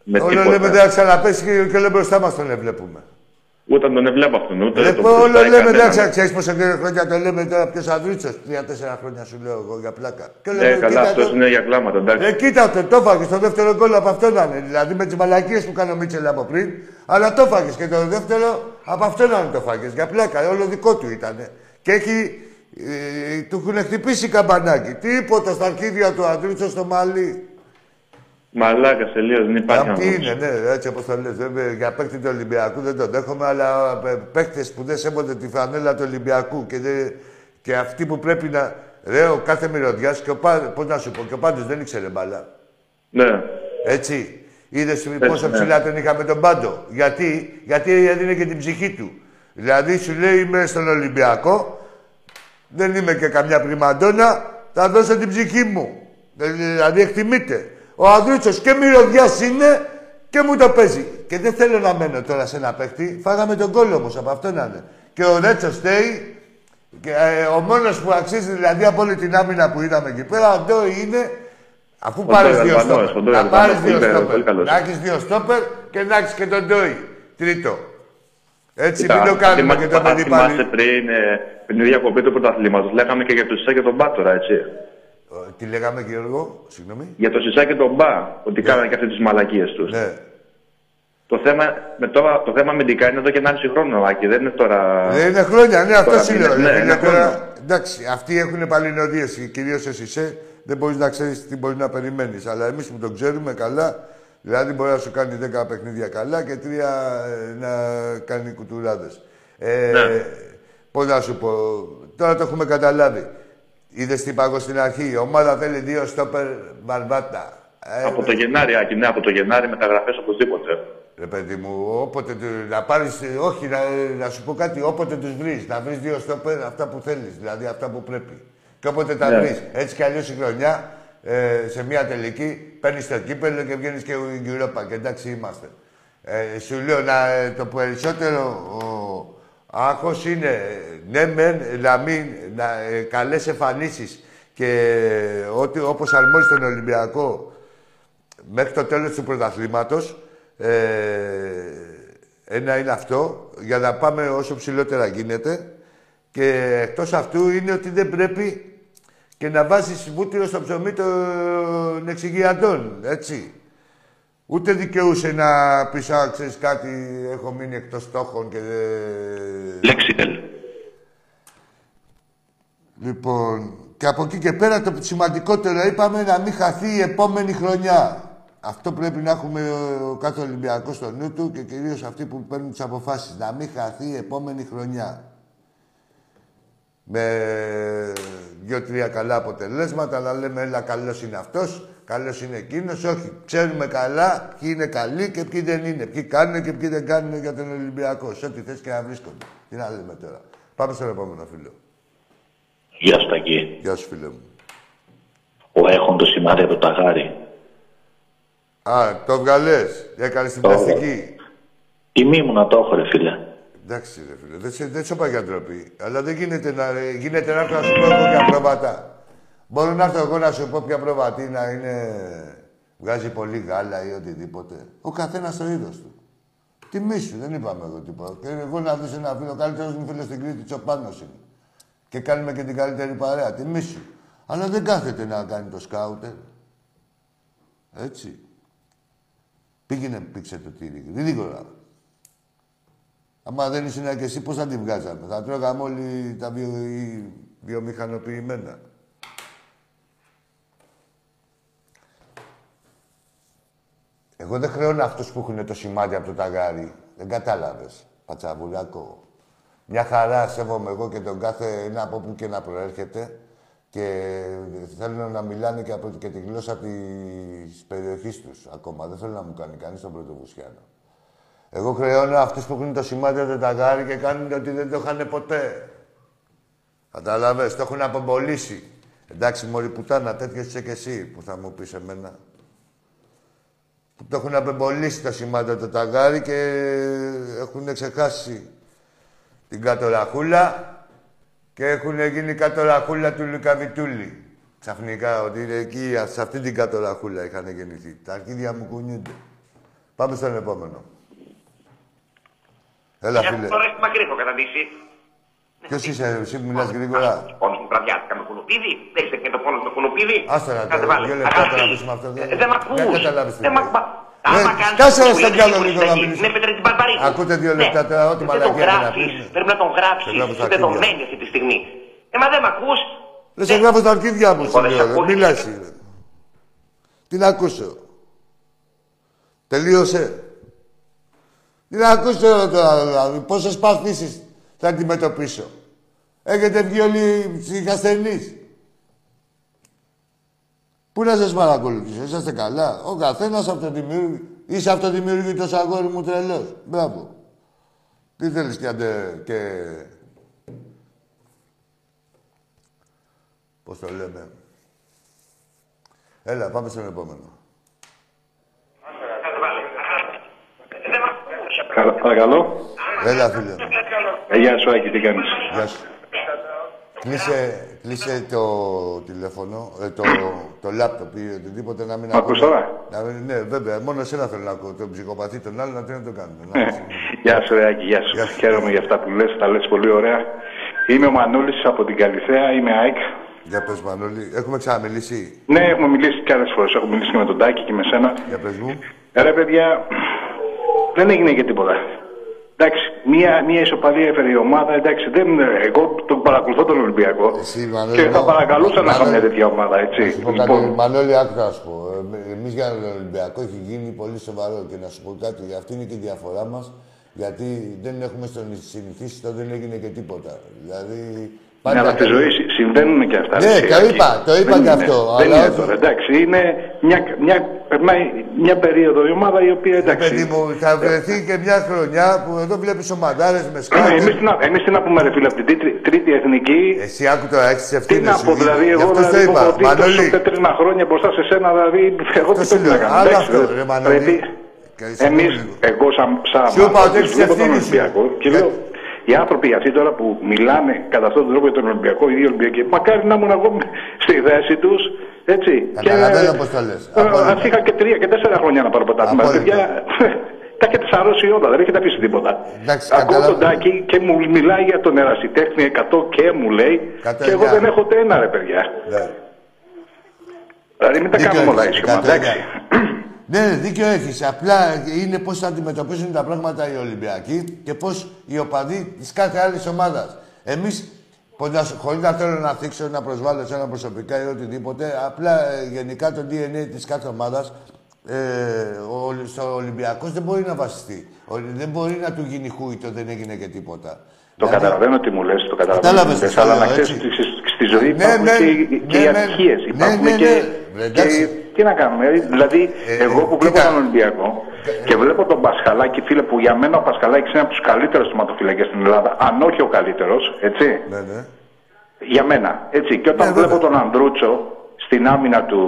Με Όλο τίποτα. λέμε δεν θα ξαναπέσει και, και λέω μπροστά μας τον βλέπουμε. Ούτε τον βλέπω αυτόν, ούτε Ε, τον όλο βοηθάει λέμε κανέναν. δεν ξέρεις πόσα χρόνια το λέμε τώρα ποιος Ανδρούτσο. Τρία-τέσσερα χρόνια σου λέω εγώ για πλάκα. Και Ε, λέμε, καλά, κοίτα αυτός το- είναι για κλάματα, εντάξει. Ε, κοίτα το, το φάγες στο δεύτερο γκολ από αυτό να είναι. Δηλαδή με τις μαλακίες που κάνω Μίτσελ από πριν. Αλλά το φάγες και το δεύτερο από αυτό να είναι το φάγες. Για πλάκα, όλο δικό του ήταν. Και έχει. Ε, του έχουν χτυπήσει καμπανάκι. Τίποτα στα αρχίδια του Ανδρούτσο στο μαλλί. Μαλάκα τελείω, δεν υπάρχει Αυτή άνθρωπος. είναι, ναι, έτσι όπως το λες. Βέβαια, για παίκτη του Ολυμπιακού δεν το δέχομαι, αλλά παίκτες που δεν σέβονται τη φανέλα του Ολυμπιακού και, δεν- και αυτοί που πρέπει να. Ρε, ο κάθε μυρωδιάς και ο Πα- πώς να σου πω, και ο Πάντος δεν ήξερε μπάλα. Ναι. Έτσι. Είδες πόσο ναι. ψηλά τον είχαμε τον Πάντο. Γιατί, γιατί έδινε και την ψυχή του. Δηλαδή σου λέει είμαι στον Ολυμπιακό, δεν είμαι και καμιά πριμαντόνα, θα δώσω την ψυχή μου. Ε, Δηλαδή εκτιμείτε. Ο Ανδρούτσος και μυρωδιάς είναι και μου το παίζει. Και δεν θέλω να μένω τώρα σε ένα παίχτη. Φάγαμε τον κόλλο όμως από αυτό να είναι. Και ο Ρέτσος στέει. Και ε, ο μόνος που αξίζει δηλαδή από όλη την άμυνα που είδαμε εκεί πέρα, ο Ντόι είναι Αφού Ο πάρεις Ντόι δύο Αλβανός, στόπερ. ο Ντόι Να Αλβανός, πάρεις δύο πολύ καλός, στόπερ. πολύ καλός. Να έχεις δύο στόπερ και να έχεις και τον Ντόι. Τρίτο. Έτσι, Κοίτα, μην το αν κάνουμε θυμά- και το αν παιδί θυμάσαι πάλι. πριν, ε, πριν τη διακοπή του πρωταθλήματος, λέγαμε και για τον Σισά και τον Μπά τώρα, έτσι. Ε, Τι λέγαμε, Γιώργο, συγγνώμη; Για τον Σισά και τον Μπά, ότι κάνανε και αυτές τις μαλακίες τους. Ναι. Το θέμα, με τώρα, το θέμα αμυντικά είναι εδώ και 1,5 χρόνο, Άκη. Δεν είναι τώρα. Δεν είναι χρόνια, ναι, αυτό Τώρα σου είναι- λέω. ναι, ρε, είναι φίλε, τώρα, χρόνο. εντάξει, αυτοί έχουν παλινοδίε, κυρίως εσύ σε, δεν μπορείς να ξέρεις τι μπορεί να περιμένεις. Αλλά εμείς που τον ξέρουμε καλά, δηλαδή μπορεί να σου κάνει 10 παιχνίδια καλά και τρία ε, να κάνει κουτουράδες. Ε, Ναι. Πώς να σου πω, τώρα το έχουμε καταλάβει. Είδες τι είπα εγώ στην αρχή, η ομάδα θέλει δύο στόπερ μπαρμπάτα. Ε, Από το Γενάρη, Άκη, ναι, από το Γενάρη μεταγραφές οπωσδήποτε. Ρε παιδί μου, όποτε του- να πάρεις, όχι, να, να σου πω κάτι, όποτε τους βρεις, να βρεις δύο στόπερ αυτά που θέλεις, δηλαδή αυτά που πρέπει. Και όποτε τα Ναι. βρεις, έτσι κι αλλιώς η χρονιά, ε, σε μια τελική, παίρνεις το κύπελο και βγαίνεις και η Europa. Και εντάξει είμαστε. Ε, σου λέω να, ε, το περισσότερο ο άγχος είναι ε, ναι, μεν, να μην, να, ε, καλές εμφανίσεις και ότι όπως αρμόζει τον Ολυμπιακό μέχρι το τέλος του πρωταθλήματος ε, ένα είναι αυτό, για να πάμε όσο ψηλότερα γίνεται. Και εκτός αυτού είναι ότι δεν πρέπει και να βάζεις βούτυρο στο ψωμί των εξηγιαντών, έτσι. Ούτε δικαιούσε να πεις, α, ξέρεις κάτι, έχω μείνει εκτός στόχων και δεν... Λέξιτελ. Λοιπόν, και από εκεί και πέρα το σημαντικότερο είπαμε να μην χαθεί η επόμενη χρονιά. Αυτό πρέπει να έχουμε ο, ο κάθε Ολυμπιακός στο νου του και κυρίως αυτοί που παίρνουν τις αποφάσεις. Να μην χαθεί η επόμενη χρονιά. Με δύο-τρία καλά αποτελέσματα, αλλά λέμε έλα καλός είναι αυτός, καλός είναι εκείνος. Όχι, ξέρουμε καλά ποιοι είναι καλοί και ποιοι δεν είναι. Ποιοι κάνουν και ποιοι δεν κάνουν για τον Ολυμπιακό. Σε ό,τι θες και να βρίσκονται. Τι να λέμε τώρα. Πάμε στον επόμενο φίλο. Γεια σου Τακί. Γεια σου, φίλε μου. Ο έχον το σημάδι από το ταγάρι. Α, το βγαλές. Έκανες την Το πλαστική. Τιμή μου να το έχω, ρε φίλε. Εντάξει, ρε φίλε. Δεν, σε- δεν σου είπα για ντροπή. Αλλά δεν γίνεται να, γίνεται να έρθω να σου πω εγώ για πρόβατα. Μπορώ να έρθω εγώ να σου πω ποια πρόβατη να είναι... Βγάζει πολύ γάλα ή οτιδήποτε. Ο καθένας το είδος του. Τιμή σου, δεν είπαμε εγώ τίποτα. Και εγώ να δεις ένα φίλο, καλύτερος μου φίλος στην Κρήτη, Τσοπάνος είναι. Και κάνουμε και την καλύτερη παρέα. Τιμή σου. Αλλά δεν κάθεται να κάνει το σκάουτερ. Έτσι. Πήγαινε πήξε το τύρι. Γρήγορα. Άμα δεν ήσουν και εσύ, πώς θα τη βγάζαμε. Θα τρώγαμε όλοι τα βιο... βιομηχανοποιημένα. Εγώ δεν χρεώνω αυτούς που έχουν το σημάδι από το ταγάρι. Δεν κατάλαβες, πατσαβουλάκο. Μια χαρά σέβομαι εγώ και τον κάθε ένα από που και να προέρχεται και θέλουν να μιλάνε και, από, και τη γλώσσα της περιοχής τους ακόμα. Δεν θέλω να μου κάνει κανείς τον πρωτοβουσιάνο. Εγώ χρεώνω αυτούς που έχουν το σημάδι από το ταγάρι και κάνουν ότι δεν το είχαν ποτέ. Καταλαβες, το έχουν απεμπολίσει. Εντάξει, μωρή πουτάνα, τέτοιος είσαι και εσύ που θα μου πεις εμένα. Που το έχουν απεμπολίσει το σημάδι το ταγάρι και έχουν ξεχάσει την κάτω ραχούλα και έχουν γίνει κάτω ραχούλα του Λουκαβιτούλη. Ξαφνικά, ότι είναι εκεί, σε αυτή την κάτω ραχούλα είχαν γεννηθεί. Τα αρχίδια μου κουνιούνται. Πάμε στον επόμενο. Έλα, φίλε. Τώρα έχεις μακρύς έχω καταντήσει. Ποιος είσαι, εσύ που μιλάς γρήγορα; Πόνος μου βραδιάτικα με κουνουπίδι. Δεν είσαι και το πόνος με κουνουπίδι. Άστα να Κάντε το βάλε. δύο λεπτά Αγάπη. τώρα να πεις με αυτό. Ε, Δεν μ' ακούς. Δεν καταλάβεις τι Δεν μ' λέει. ακούς. Ε, Άμα κάνεις κάσε αυτό ρε που στον λέει διάλογο στην λίγο να Κωνσταντίνη, μιλήσεις. Είναι Πέτρε την Μπαρμπαρίκου. Ακούτε δύο Ναι. λεπτά τώρα, ό,τι Δεν το μαλακία και να γράψεις. πεις. Πρέπει να τον Σε γράψεις. γράφω στα Είσαι δεδομένη αρχίδια. αυτή τη στιγμή. Ε, μα δεν μ' ακούς. Ρε, σε γράφω στα αρχίδια μου, σου Εγώ δεν σε λέω. ρε. ακούω. Μίλα εσύ, ρε. Τι να ακούσω. Τελείωσε. Τι να ακούσω τώρα, δηλαδή. Πόσες παθήσεις θα αντιμετωπίσω. Έχετε βγει όλοι ψυχασθενείς. Πού να σας παρακολουθήσω, είσαστε καλά. Ο καθένας αυτοδημιούργη. Είσαι αυτοδημιουργητός αγόρι μου τρελός. Μπράβο. Τι θέλεις και αντε... και... Πώς το λέμε; Έλα, πάμε στον επόμενο. Κάντε βάλε. Αγάπη. Ε, Δεν μ' ακούς. Κα- Παρακαλώ. Έλα, φίλε. Ε, γεια σου, Άκη, τι κάνεις; Γεια σου. Κλείσε, κλείσε το τηλέφωνο, ε, το, το λάπτοπ ή οτιδήποτε να μην Μ' ακούς ακούω. τώρα; Να μην- ναι, βέβαια. Μόνο εσένα θέλω να ακούω. Τον ψυχοπαθή, τον άλλον, να τι να το κάνουμε. Ε, Να, Γεια σου, ρε Άκη, γεια Γεια σου. σου. Χαίρομαι για αυτά που λες, τα λες πολύ ωραία. Είμαι ο Μανούλης από την Καλυθέα, είμαι ΑΕΚ. Για πες, Μανώλη. Έχουμε ξαναμιλήσει. Ναι, έχουμε μιλήσει κι άλλες φορές. Έχω μιλήσει και με τον Τάκη και με σένα. Για πες μου. Ε, Ρε παιδιά, δεν έγινε και τίποτα. Εντάξει, μία, μία ισοπαλία έφερε η ομάδα. Εντάξει, δεν, εγώ τον παρακολουθώ τον Ολυμπιακό. Εσύ, Μανώλη, και θα εγώ- παρακαλούσα να έχω Μανώλη, μια τέτοια ομάδα, έτσι. Να σου πω κάτι, Λοιπόν, Μανώλη, άκου να σου πω. Εμείς για τον Ολυμπιακό έχει γίνει πολύ σοβαρό και να σου πω κάτι. Αυτή είναι και η διαφορά μας. Γιατί δεν έχουμε στον συνηθίσει το δεν έγινε και τίποτα. Δηλαδή. ναι, αλλά στη κάνουμε- ζωή συ- συμβαίνουν και αυτά. Ναι, έτσι, το Άκη. είπα, το είπα Δεν και είναι- αυτό, Δεν αλλά είναι όχι- τώρα, εντάξει. Είναι μια, μια, περνάει μια περίοδο η ομάδα η οποία Ρε εντάξει. παιδί μου, θα βρεθεί και μια χρονιά που εδώ βλέπεις ομαδάρες με σκάφη. Εμείς τι, να- εμείς τι να πούμε, ρε φίλε, από την τρίτη, τρίτη εθνική. Εσύ άκου τώρα, έχεις τι Τι ευθύνες να πω, δηλαδή, εγώ αυτό το δηλαδή, είπα. έχω δει Μανώλη, τόσο τετρίνα χρόνια μπροστά σε σένα, δηλαδή, εγώ Αυτό τι σου πρέπει να λέω. κάνω. Άλλο εντάξει, αυτό, ρε, ρε, Μανώλη. πρέπει Καλή εμείς, λίγο. εγώ σαν, σαν Σου είπα ομάδα, ότι έχεις βλέπω τον ευθύνη σου. Ολυμπιακό και Για- λέω, οι άνθρωποι αυτοί τώρα που μιλάνε κατά αυτόν τον τρόπο για τον Ολυμπιακό, οι ίδιοι Ολυμπιακοί, μακάρι να ήμουν εγώ στη θέση τους. Έτσι. Καταλαβαίνω πώς το λες; Απόλυτα. Α είχα και τρία και τέσσερα χρόνια να πάρω πρωτάθλημα. Απόλυτα. Παιδιά, τα έχετε σαρώσει όλα, δεν έχετε αφήσει τίποτα. Εντάξει, Ακούω καταλαβα- τον Τάκη και μου μιλάει για τον ερασιτέχνη 100 και μου λέει. Εκατό Και εγώ εννιά. δεν έχω ούτε ένα ρε παιδιά. Ναι. Δηλαδή μην τα Δίκιο κάνουμε όλα έχεις, ήσυχα. εκατό Εντάξει. Ναι, ναι, δίκιο έχεις. Απλά είναι πώς θα αντιμετωπίζουν τα πράγματα οι Ολυμπιακοί και πώς οι οπαδοί της κάθε άλλης ομάδας. Εμείς, χωρίς να θέλω να θίξω, να προσβάλλω σε ένα προσωπικά ή οτιδήποτε, απλά ε, γενικά το DNA της κάθε ομάδας ε, ο, στο Ολυμπιακός δεν μπορεί να βασιστεί. Ο, δεν μπορεί να του γίνει χούιτο, δεν έγινε και τίποτα. Το Δηλαδή, καταλαβαίνω τι μου λες, το καταλαβαίνω Κατάλαβες τι μου λες, τι αλλά λέω, να ξέρεις έτσι. ότι στη- στη ζωή Ναι, υπάρχουν ναι, και, οι- και ναι, οι ναι. ατυχίες, Ναι, υπάρχουν ναι, και, ναι. Ρε, εντάξει. και... Τι να κάνουμε, ε, δηλαδή Ε, εγώ που βλέπω κοίτα. τον Ολυμπιακό και βλέπω τον Πασχαλάκη, φίλε, που για μένα ο Πασχαλάκης είναι από τους καλύτερους τοματοφυλακές στην Ελλάδα, αν όχι ο καλύτερος, έτσι, Ναι, ναι. για μένα, έτσι. Και όταν Ναι, βλέπω βέβαια. τον Ανδρούτσο στην άμυνα, του,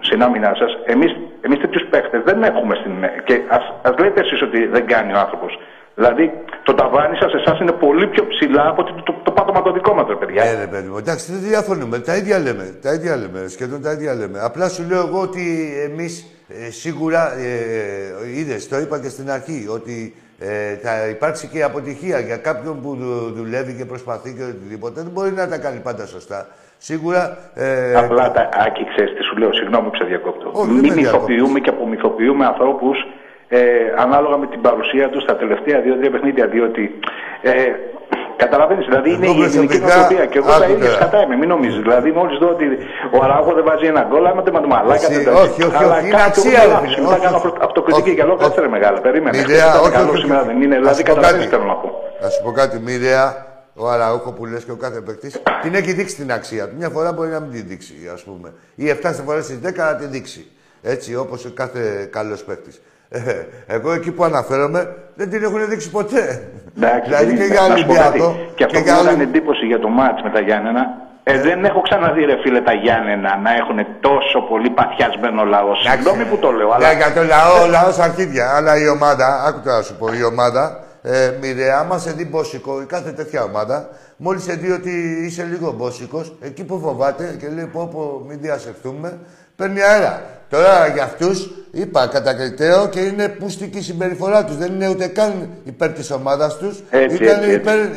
στην άμυνα σας, εμείς, εμείς τέτοιους παίχτες δεν έχουμε στην... Και ας, ας λέτε εσείς ότι δεν κάνει ο άνθρωπος. Δηλαδή, το ταβάνι σας εσάς είναι πολύ πιο ψηλά από το, το, το πάτωμα το δικό μας, ρε παιδιά. Ναι, ρε παιδί μου, εντάξει, δεν διαφωνούμε. Τα ίδια λέμε. Τα ίδια λέμε. Σχεδόν τα ίδια λέμε. Απλά σου λέω εγώ ότι εμείς σίγουρα. Ε, Είδες, το είπα και στην αρχή, ότι ε, θα υπάρξει και αποτυχία για κάποιον που δου- δουλεύει και προσπαθεί και οτιδήποτε. Δεν μπορεί να τα κάνει πάντα σωστά. Σίγουρα. Ε, Απλά τα άκη, ξέρεις τι σου λέω, συγγνώμη που σε διακόπτω. Όχι, δεν Μην με διακόπτεις. μυθοποιούμε και απομυθοποιούμε ανθρώπους ε, ανάλογα με την παρουσία τους στα τελευταία δύο-τρία παιχνίδια. Διότι ε, καταλαβαίνεις, δηλαδή είναι Εγώ η ελληνική προσωπικά- νοοτροπία και εγώ τα άκου ίδια τώρα. σκατά είμαι. Μην νομίζεις. Δηλαδή, μόλις δω ότι ο Αράουχο δεν βάζει ένα γκολ, άμα δεν με το μαλάκα Εσύ, δεν τα όχι, όχι, Αλλά όχι, είναι κάτι αξία, έχω ρε λάθος. φίλε, Μετά όχι, κάνω όχι. αυτο- αυτοκριτική Όχι, και λέω όχι. κάτσε ρε μεγάλα. Περίμενε. Μοιραία, Χθες ήταν όχι, καλό, όχι, σήμερα όχι. δεν είναι. Να Δηλαδή, σου πω καταλαβαίνεις κάτι. τι θέλω να πω. Να σου πω κάτι, μοιραία, ο Αραούχο που λες και ο κάθε παίκτης την έχει δείξει την αξία του. Μια φορά μπορεί να μην την δείξει, ας πούμε. Ή 7 φορές στις 10 να την δείξει. Έτσι, όπως κάθε καλός παίκτης. Εγώ εκεί που αναφέρομαι δεν την έχουν δείξει ποτέ. Εντάξει, δηλαδή δεν και είναι. για Να σου πω κάτι. Ολυμπιακό. Και αυτό που για μου έκανε Ολυμπ- εντύπωση για το μάτς με τα Γιάννενα, ε, δεν έχω ξαναδεί ρε φίλε τα Γιάννενα να έχουν τόσο πολύ παθιασμένο λαό. Συγγνώμη που το λέω, αλλά Για, για το λαό, ο λαός αρχίδια. Αλλά η ομάδα, άκου τώρα να σου πω, η ομάδα ε, μοιραία, άμα σε δει μπόσικο, η κάθε τέτοια ομάδα, μόλις σε δει ότι είσαι λίγο μπόσικος, εκεί που φοβάται και λέει πω, πω μην διασεχθούμε, παίρνει αέρα. Τώρα για αυτούς είπα κατακριτέο και είναι πούστικη η συμπεριφορά τους. Δεν είναι ούτε καν υπέρ της ομάδας τους. Έτσι, Ήταν, έτσι, υπέρ, ε,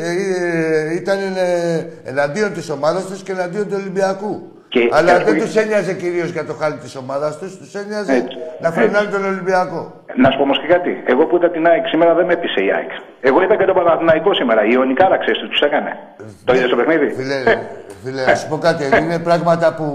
ε, ήταν ε, εναντίον της ομάδας τους και εναντίον του Ολυμπιακού. Και- Αλλά και δεν αυτό- τους ένοιαζε κυρίως για το χάλι της ομάδας τους, τους ένοιαζε Έτσι, να φρενάρει τον Ολυμπιακό. να σου πω όμως και κάτι. Εγώ που είδα την ΑΕΚ σήμερα δεν με έπεισε η ΑΕΚ. Εγώ είδα και τον Παναθηναϊκό σήμερα. Η Ιωνικάρα ξέρει τι τους έκανε. Το είδες στο παιχνίδι; Φίλε, φίλε, να σου πω κάτι. Είναι πράγματα που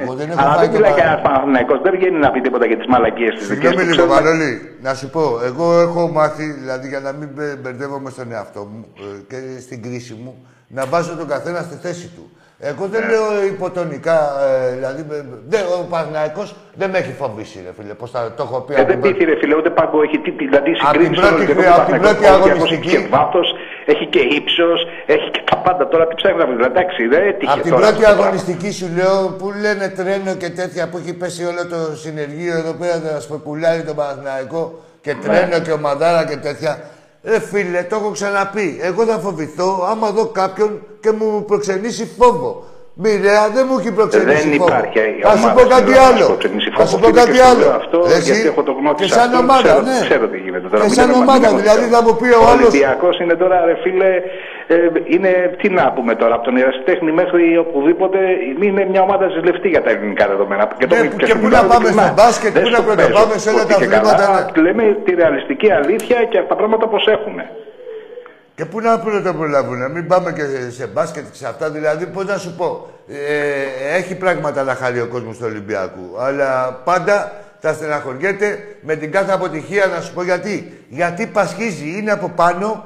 εγώ δεν έχω Αλλά φάει δεν και μιλάει πα- κανένας Παναθηναϊκός. Δεν βγαίνει να πει τίποτα για τις μαλακίες της δική Συγγνώμη λίγο, Μανώλη, να σου πω. Εγώ έχω μάθει, δηλαδή για να μην μπε- μπερδεύομαι στον εαυτό μου ε, και στην κρίση μου, να βάζω τον καθένα στη θέση του. Εγώ δεν λέω υποτονικά, ε, δηλαδή, με- δεν, ο Παναθηναϊκός δεν με έχει φοβήσει, ρε φίλε, πώς θα το έχω πει. Ε, από δεν την πρώτη- πείθει ρε φίλε, ούτε πάγκο έχει τι, τι- δηλαδή την συγκρίνεις τον πρώτη Ολυμπιακό χρονιά, με τον από την Παναθηναϊκό. πρώτη Ο Ολυμπιακός αγωνιστική. Έχει και βάθος, έχει και ύψος, έχει και τα πάντα. Τώρα τι ψάχνει να βρει. Εντάξει, δεν έτυχε Από την τώρα πρώτη αυτό το πράγμα. αγωνιστική σου λέω που λένε τρένο και τέτοια που έχει πέσει όλο το συνεργείο εδώ πέρα να σου πουλάει τον Παναθηναϊκό και Ναι. τρένο και ομαδάρα και τέτοια. Ρε φίλε, το έχω ξαναπεί. Εγώ θα φοβηθώ άμα δω κάποιον και μου προξενήσει φόβο. Μοιραία δεν μου έχει προξενήσει Δεν φόβο. υπάρχει Θα σου ομάδα πω στην κάτι Ελλάδα να άλλο. σου προξενήσει Θα σου φόβο. πω Φίλε, κάτι και στο άλλο. λέω αυτό, Ρε, γιατί εσύ, έχω το γνώμη Και σε σαν αυτό, ομάδα, ξέρω- ναι. ξέρω τι γίνεται τώρα, Και μην σαν το ομάδα, μαθαίνω. δηλαδή θα μου πει ο Ο άλλος... Ολυμπιακός είναι τώρα, ρε φίλε, ε, είναι, τι να πούμε τώρα, από τον Ιεραστέχνη μέχρι οπουδήποτε, είναι μια ομάδα ζηλευτή για τα ελληνικά δεδομένα. Και, Ναι, το- και σου πού μιλάω να πάμε ειλικρινά. στο μπάσκετ, Δεν πού να στο παίζω. πρωτοπάμε σε όλα Ότι τα και αθλήματα, καλά, ναι. Λέμε τη ρεαλιστική αλήθεια και τα πράγματα πώς έχουν. Και πού να πρώτα προλάβουν, να μην πάμε και σε μπάσκετ και σε αυτά. Δηλαδή, πώς να σου πω, ε, έχει πράγματα να χάρει ο κόσμος του Ολυμπιακού. Αλλά πάντα θα στεναχωριέται με την κάθε αποτυχία, να σου πω γιατί. Γιατί πασχίζει, είναι από πάνω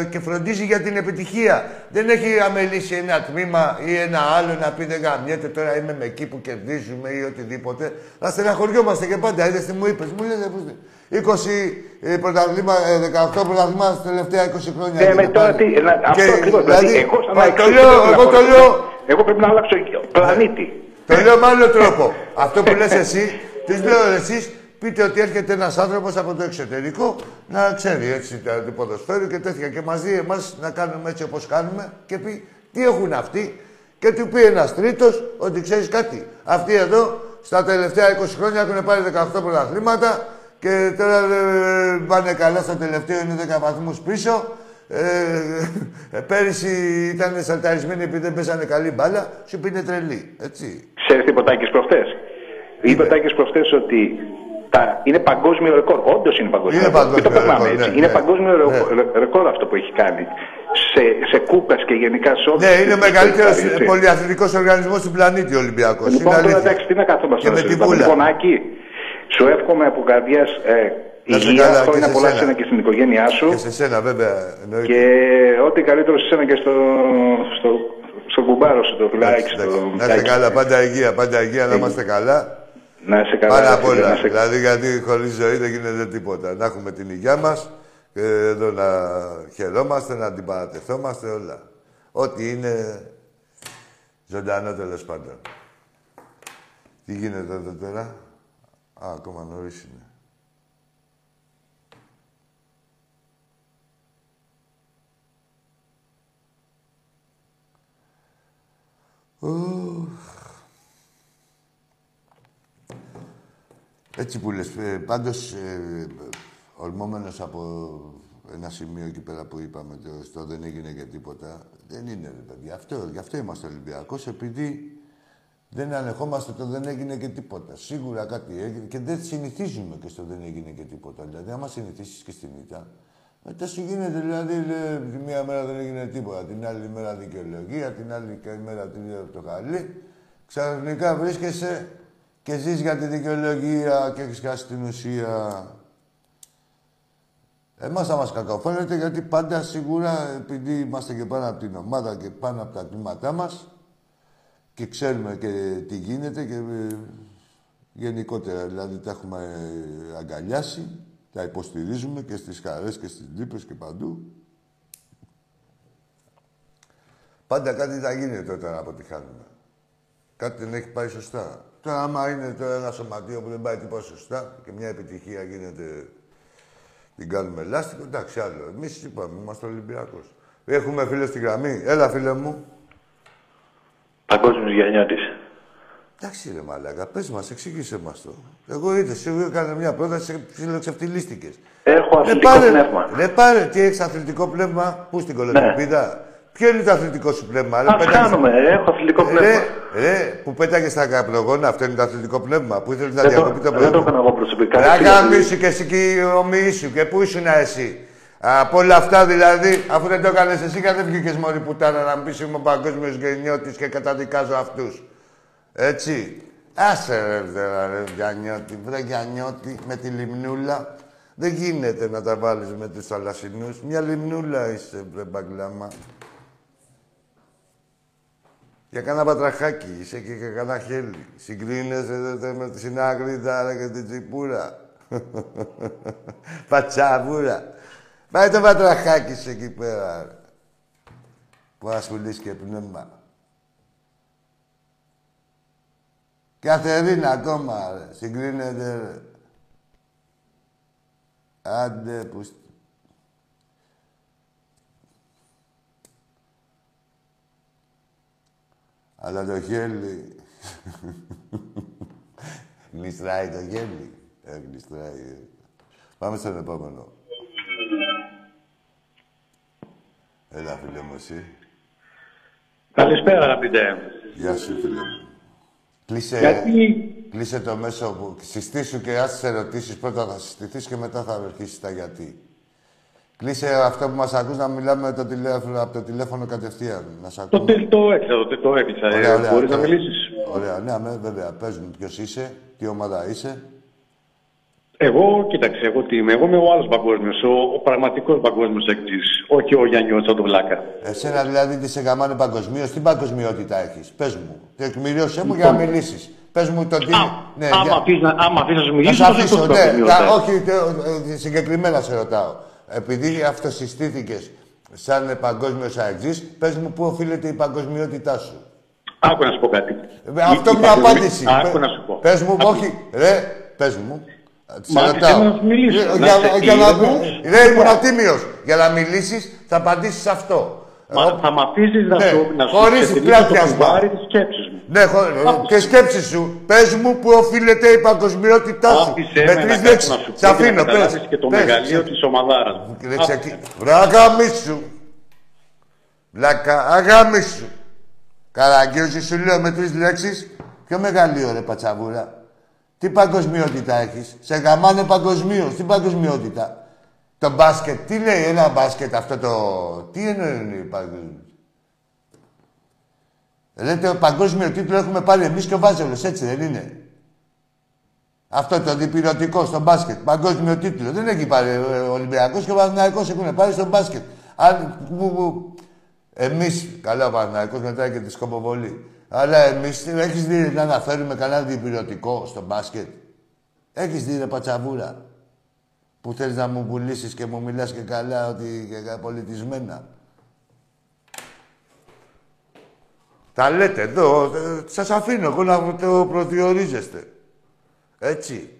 ε, και φροντίζει για την επιτυχία. Δεν έχει αμελήσει ένα τμήμα ή ένα άλλο να πει δεν γαμιέται τώρα είμαι με εκεί που κερδίζουμε ή οτιδήποτε. Θα στεναχωριόμαστε και πάντα. Είδες τι μου είπες, μου λε 20 πρωταθλήμα, ε, 18 πρωταθλήμα στα τελευταία 20 χρόνια. Ε, με έγινε τώρα πάλι. τι, να- αυτό Και, ακριβώς. Δηλαδή, εγώ σαν μα, να το ξέρω λέω, τι εγώ πρέπει το να λέω, πω. Εγώ πρέπει να αλλάξω πλανήτη. το λέω με άλλο τρόπο. Αυτό που λες εσύ, τις λέω εσείς, πείτε ότι έρχεται ένας άνθρωπος από το εξωτερικό να ξέρει έτσι τα του ποδοσφαίρου και τέτοια και μας δει εμάς να κάνουμε έτσι όπως κάνουμε και πει τι έχουν αυτοί και του πει ένας τρίτος ότι ξέρεις κάτι. Αυτοί εδώ στα τελευταία 20 χρόνια έχουν πάρει 18 πρωταθλήματα και τώρα ε, πάνε καλά στο τελευταίο είναι 10 βαθμούς πίσω. Ε, ε, πέρυσι ήταν σαλταρισμένοι επειδή δεν παίζανε καλή μπάλα, σου πει είναι τρελή. Έτσι. Ξέρεις τι είπε ο Τάκης προχτές; Είπε ο Τάκης προχτές ότι τα, είναι παγκόσμιο ρεκόρ. Όντως είναι παγκόσμιο Είναι ρεκόρ. Μην το παγκόσμιο περνάμε ρεκόρ, έτσι. ναι, είναι ναι. παγκόσμιο Ναι. ρεκόρ, ρεκόρ αυτό που έχει κάνει. Σε, σε κούπες και γενικά σε όλους. Ναι, είναι ο μεγαλύτερος Έτσι. πολυαθλητικός οργανισμός του πλανήτη ο Ολυμπιακός. Λοιπόν, είναι τώρα αλήθεια. εντάξει, τι να καθόμαστε Και να με τη συζητάμε. βούλα. Λοιπόν, Άκη, σου εύχομαι από καρδιάς ε, Να σε υγεία, καλά, και χρόνια σε πολλά σένα. σένα και στην οικογένειά σου. Και σε σένα, βέβαια. Εννοείται. Και ό,τι καλύτερο σε σένα και στο, στο, στο κουμπάρο σου, το φιλάκι, Εντάξει, στο εντάξει. Να είστε Τάκη. καλά, πάντα υγεία, πάντα υγεία, να είμαστε καλά. Να είσαι καλά. Πάρα ρε απ' φίλε, όλα. να είσαι- Δηλαδή, γιατί χωρίς ζωή δεν γίνεται τίποτα. Να έχουμε την υγεία μας και εδώ να χαιρόμαστε, να την παρατεθόμαστε όλα. Ό,τι είναι ζωντανό τέλος πάντων. Τι γίνεται εδώ τώρα; Α, ακόμα νωρίς είναι. Ουφ. Έτσι που λες, ε, πάντως ε, ορμόμενος από ένα σημείο εκεί πέρα που είπαμε, το, στο δεν έγινε και τίποτα. Δεν είναι, ρε παιδιά. Αυτό, γι' αυτό είμαστε Ολυμπιακός, επειδή δεν ανεχόμαστε το δεν έγινε και τίποτα. Σίγουρα κάτι έγινε και δεν συνηθίζουμε και στο δεν έγινε και τίποτα. Δηλαδή, άμα συνηθίσεις και στην ήττα, μετά σου γίνεται, δηλαδή, λέει, τη μία μέρα δεν έγινε τίποτα, την άλλη μέρα δικαιολογία, την άλλη μέρα την το χαλί. Ξαφνικά βρίσκεσαι και ζεις για τη δικαιολογία και έχεις χάσει την ουσία. Εμάς θα μας κακοφαίνεται γιατί πάντα σίγουρα επειδή είμαστε και πάνω από την ομάδα και πάνω από τα κλίματά μας και ξέρουμε και τι γίνεται και ε, γενικότερα δηλαδή τα έχουμε αγκαλιάσει, τα υποστηρίζουμε και στις χαρές και στις λύπες και παντού. Πάντα κάτι θα γίνεται όταν αποτυχάνουμε. Κάτι δεν έχει πάει σωστά. Τώρα, άμα είναι τώρα ένα σωματείο που δεν πάει τίποτα σωστά και μια επιτυχία γίνεται, την κάνουμε λάστιχο, εντάξει, άλλο. Εμείς είπαμε, είμαστε Ολυμπιακός. Έχουμε φίλες στη γραμμή. Έλα, φίλε μου. Παγκόσμιος Γιαννιώτη. Εντάξει, ρε Μαλάκα, πες μας, εξήγησε μας το. Εγώ είδες, σίγουρα έκανε μια πρόταση, ψιλοξευτιλίστηκε. Έχω αθλητικό πάρε, πνεύμα. Ρε πάρε, τι έχεις αθλητικό πνεύμα, πού στην κολοτροπίδα. Ποιο είναι το αθλητικό σου πνεύμα, ρε, Αυξάνομαι, έχω αθλητικό πνεύμα. Ρε, ρε, που πέταγες στα καπνογόνα, αυτό είναι το αθλητικό πνεύμα. Που ήθελες να Δεν το, διακοπεί το δεν το πνεύμα. έκανα εγώ προσωπικά. Ρε έτσι, αγάμισου και εσύ και οι ομοίοι σου. Και πού ήσουν εσύ. Από όλα αυτά δηλαδή, αφού δεν το έκανες εσύ, και δεν βγήκες μόλι πουτάνα να μου πεις είμαι ο παγκόσμιος γεννιώτης και καταδικάζω αυτούς. Έτσι. Άσε ρε, ρε, ρε Γιαννιώτη, βρε Γιαννιώτη, με τη λιμνούλα. Δεν γίνεται να τα βάλεις με τους θαλασσινούς. Μια λιμνούλα είσαι, βρε μπαγκλάμα. Για κάνα πατραχάκι, είσαι και για κάνα χέλι. Συγκρίνεσαι δε, δε, με τη συνάγριδα ρε, και την τσιπούρα. Πατσαβούρα. Πάει το πατραχάκι σου εκεί πέρα. ρε. Που ασχολείς και πνεύμα. Καθερίνα ακόμα, ρε. Συγκρίνεται, ρε. Άντε που... Αλλά το χέλι... Γλιστράει το χέλι. Ε, γλιστράει. ε. Πάμε στον επόμενο. Έλα, φίλε μου, εσύ. Καλησπέρα, αγαπητέ. Γεια σου, φίλε μου. Κλείσε, Γιατί κλείσε το μέσο που συστήσου και άσε τις ερωτήσεις. Πρώτα θα συστηθείς και μετά θα αρχίσεις τα γιατί. Κλείσε αυτό που μας ακούς να μιλάμε το τηλέφωνο, από το τηλέφωνο κατευθείαν. Να σε το, ακούμε. τε- το έκλεισα, το, το έκλεισα. Ωραία, Ε, ωραία, Μπορείς να τώρα. μιλήσεις. Ωραία, ναι, αμέ, βέβαια. Πες μου ποιος είσαι, τι ομάδα είσαι. Εγώ, κοίταξε, εγώ τι είμαι. Εγώ είμαι ο άλλος παγκόσμιος, ο, ο πραγματικός παγκόσμιος εκτής. Όχι ο Γιάννη ο το βλάκα. Εσένα δηλαδή τι σε γαμάνε παγκοσμίως, τι παγκοσμιότητα έχεις. Πες μου. Τεκμηρίωσέ μου για να μιλήσεις. Πες μου το τι... Λοιπόν. Α, ναι, άμα για- αφήσεις να- άμα αφήσεις να σου Θα μιλήσω, σε θα αφήσω, σου ναι. Τα- όχι, τε- ε, συγκεκριμένα σε ρωτάω. Επειδή αυτοσυστήθηκες σαν παγκόσμιος αεξή, πες μου πού οφείλεται η παγκοσμιότητά σου. Άκου να σου πω κάτι. Ε, Αυτό Η- η μια παγκοσμι- απάντηση. Άκου να σου πω. Πες μου, Άκου. όχι, ρε, πες μου. Σε Μα ρωτάω. θέλω να σου μιλήσω. Ε, Να Για, είσαι για να, ήρεμος. ρε, ήμουν ατίμιος. Για να μιλήσεις, θα απαντήσεις αυτό. Μα Εγώ- θα με αφήσεις να Ναι, σου να σου χωρίς ξεφτυλίσω το πλάτιασμα. κουβάρι της σκέψης μου. Ναι, χω... και σκέψη σου. Πες μου πού οφείλεται η παγκοσμιότητά σου. Άφησέ με να τρεις κάτσω λέξεις. να σου πω Σ' και να αφήνω, καταλάβεις πες. και το Πες, μεγαλείο ξε- της ομαδάρας μου. Ρε ξεκι... Ρε αγάμισου. Βλάκα, αγάμισου. Καραγκιόζη σου λέω με τρεις λέξεις. Πιο μεγαλείο ρε πατσαβούρα; Τι παγκοσμιότητα έχεις; Σε γαμάνε παγκοσμίως. Τι παγκοσμιότητα; Το μπάσκετ. Τι λέει ένα μπάσκετ αυτό το... Τι εννοεί η παγκοσμιότητα. Λέτε ο παγκόσμιο τίτλο έχουμε πάρει εμείς και ο Βάζελος, έτσι δεν είναι; Αυτό το διπυρωτικό στο μπάσκετ. Παγκόσμιο τίτλο. Δεν έχει πάρει ο Ολυμπιακός και ο Παναθυναϊκό έχουν πάρει στο μπάσκετ. Αν. Εμείς, καλά ο Παναθυναϊκό μετά και τη σκοποβολή. Αλλά εμείς έχεις δει να αναφέρουμε κανένα διπυρωτικό στο μπάσκετ; Έχεις δει ρε πατσαβούρα; Που θέλει να μου πουλήσεις και μου μιλάς και καλά ότι και πολιτισμένα. Τα λέτε εδώ, ε, σας αφήνω εγώ να το προδιορίζεστε. Έτσι.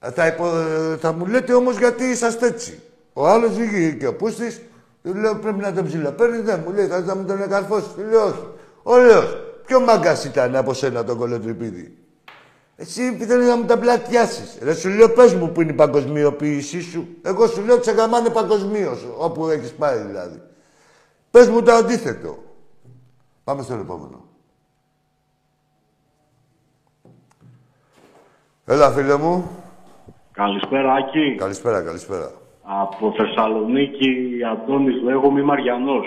Ε, Θα, υπο... ε, θα μου λέτε όμως γιατί είσαστε έτσι. Ο άλλος βγήκε και ο Πούστης, του λέω πρέπει να τον ψηλοπαίρνει, δεν μου λέει θα, θα μου τον εκαρφώσεις. Του λέω όχι. Ωραίος. Ποιο μάγκας ήταν από σένα τον κολοτριπίδι. Εσύ θέλει να μου τα πλατιάσεις. Ρε σου λέω, πες μου που είναι η παγκοσμιοποίησή σου. Εγώ σου λέω ξεγαμάνε παγκοσμίως, όπου έχεις πάει δηλαδή. Πες μου το αντίθετο. Πάμε στο επόμενο. Έλα, φίλε μου. Καλησπέρα, Άκη. Καλησπέρα, καλησπέρα. Από Θεσσαλονίκη, Αντώνης λέγομαι, είμαι Αριανός.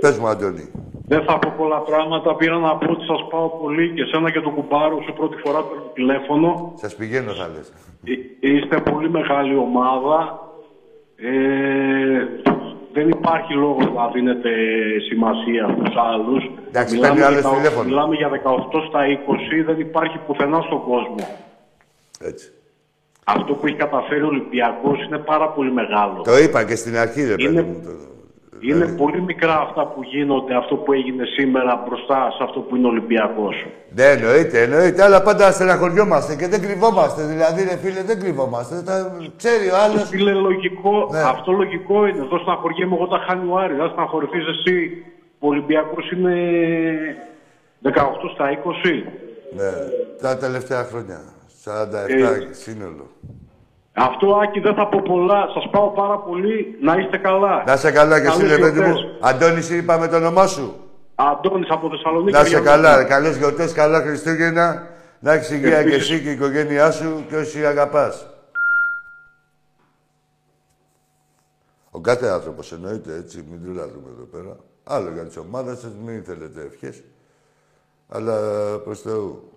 Πες μου, Αντώνη. Δεν θα πω πολλά πράγματα. Πήρα να πω ότι σας πάω πολύ και σένα και τον κουμπάρο σου πρώτη φορά το τηλέφωνο. Σας πηγαίνω, θα λες. Ε, Είστε πολύ μεγάλη ομάδα. Ε, δεν υπάρχει λόγο να δίνετε σημασία στους άλλους. Εντάξει, παίρνει για άλλος τα- τηλέφωνο. μιλάμε για 18 στα 20, δεν υπάρχει πουθενά στον κόσμο. Έτσι. Αυτό που έχει καταφέρει ο Ολυμπιακός είναι πάρα πολύ μεγάλο. Το είπα και στην αρχή, ρε παιδί Είναι- μου. Το... Είναι Δηλαδή- πολύ μικρά αυτά που γίνονται, αυτό που έγινε σήμερα μπροστά σε αυτό που είναι ο Ολυμπιακός. Ναι, εννοείται, εννοείται, αλλά πάντα στεναχωριόμαστε και δεν κρυβόμαστε. Δηλαδή, ρε φίλε, δεν κρυβόμαστε. Τα... Ξέρει ο άλλος. Φίλε, λογικό, Ναι. αυτό λογικό είναι. Εδώ στεναχωριέμαι εγώ τα χάνει ο Άρης. Δεν στεναχωρηθείς εσύ. Ο Ολυμπιακός είναι 18 στα 20. Ναι, τα τελευταία χρόνια. 47 Ε. σύνολο. Αυτό, Άκη, δεν θα πω πολλά. Σας πάω πάρα πολύ. Να είστε καλά. Να σε καλά και εσύ, Καλές ρε παιδί γιορτές. μου. Αντώνη, είπαμε το όνομά σου. Αντώνης από Θεσσαλονίκη. Να σε Αριανός. καλά, καλές γιορτές, καλά Χριστούγεννα. Να έχεις υγεία και Επίσης. εσύ και η οικογένειά σου και όσοι αγαπάς. Ο κάθε άνθρωπος εννοείται έτσι, μην δουλεύουμε εδώ πέρα. Άλλο για τις ομάδες σας, μην θέλετε ευχές. Αλλά προς Θεού.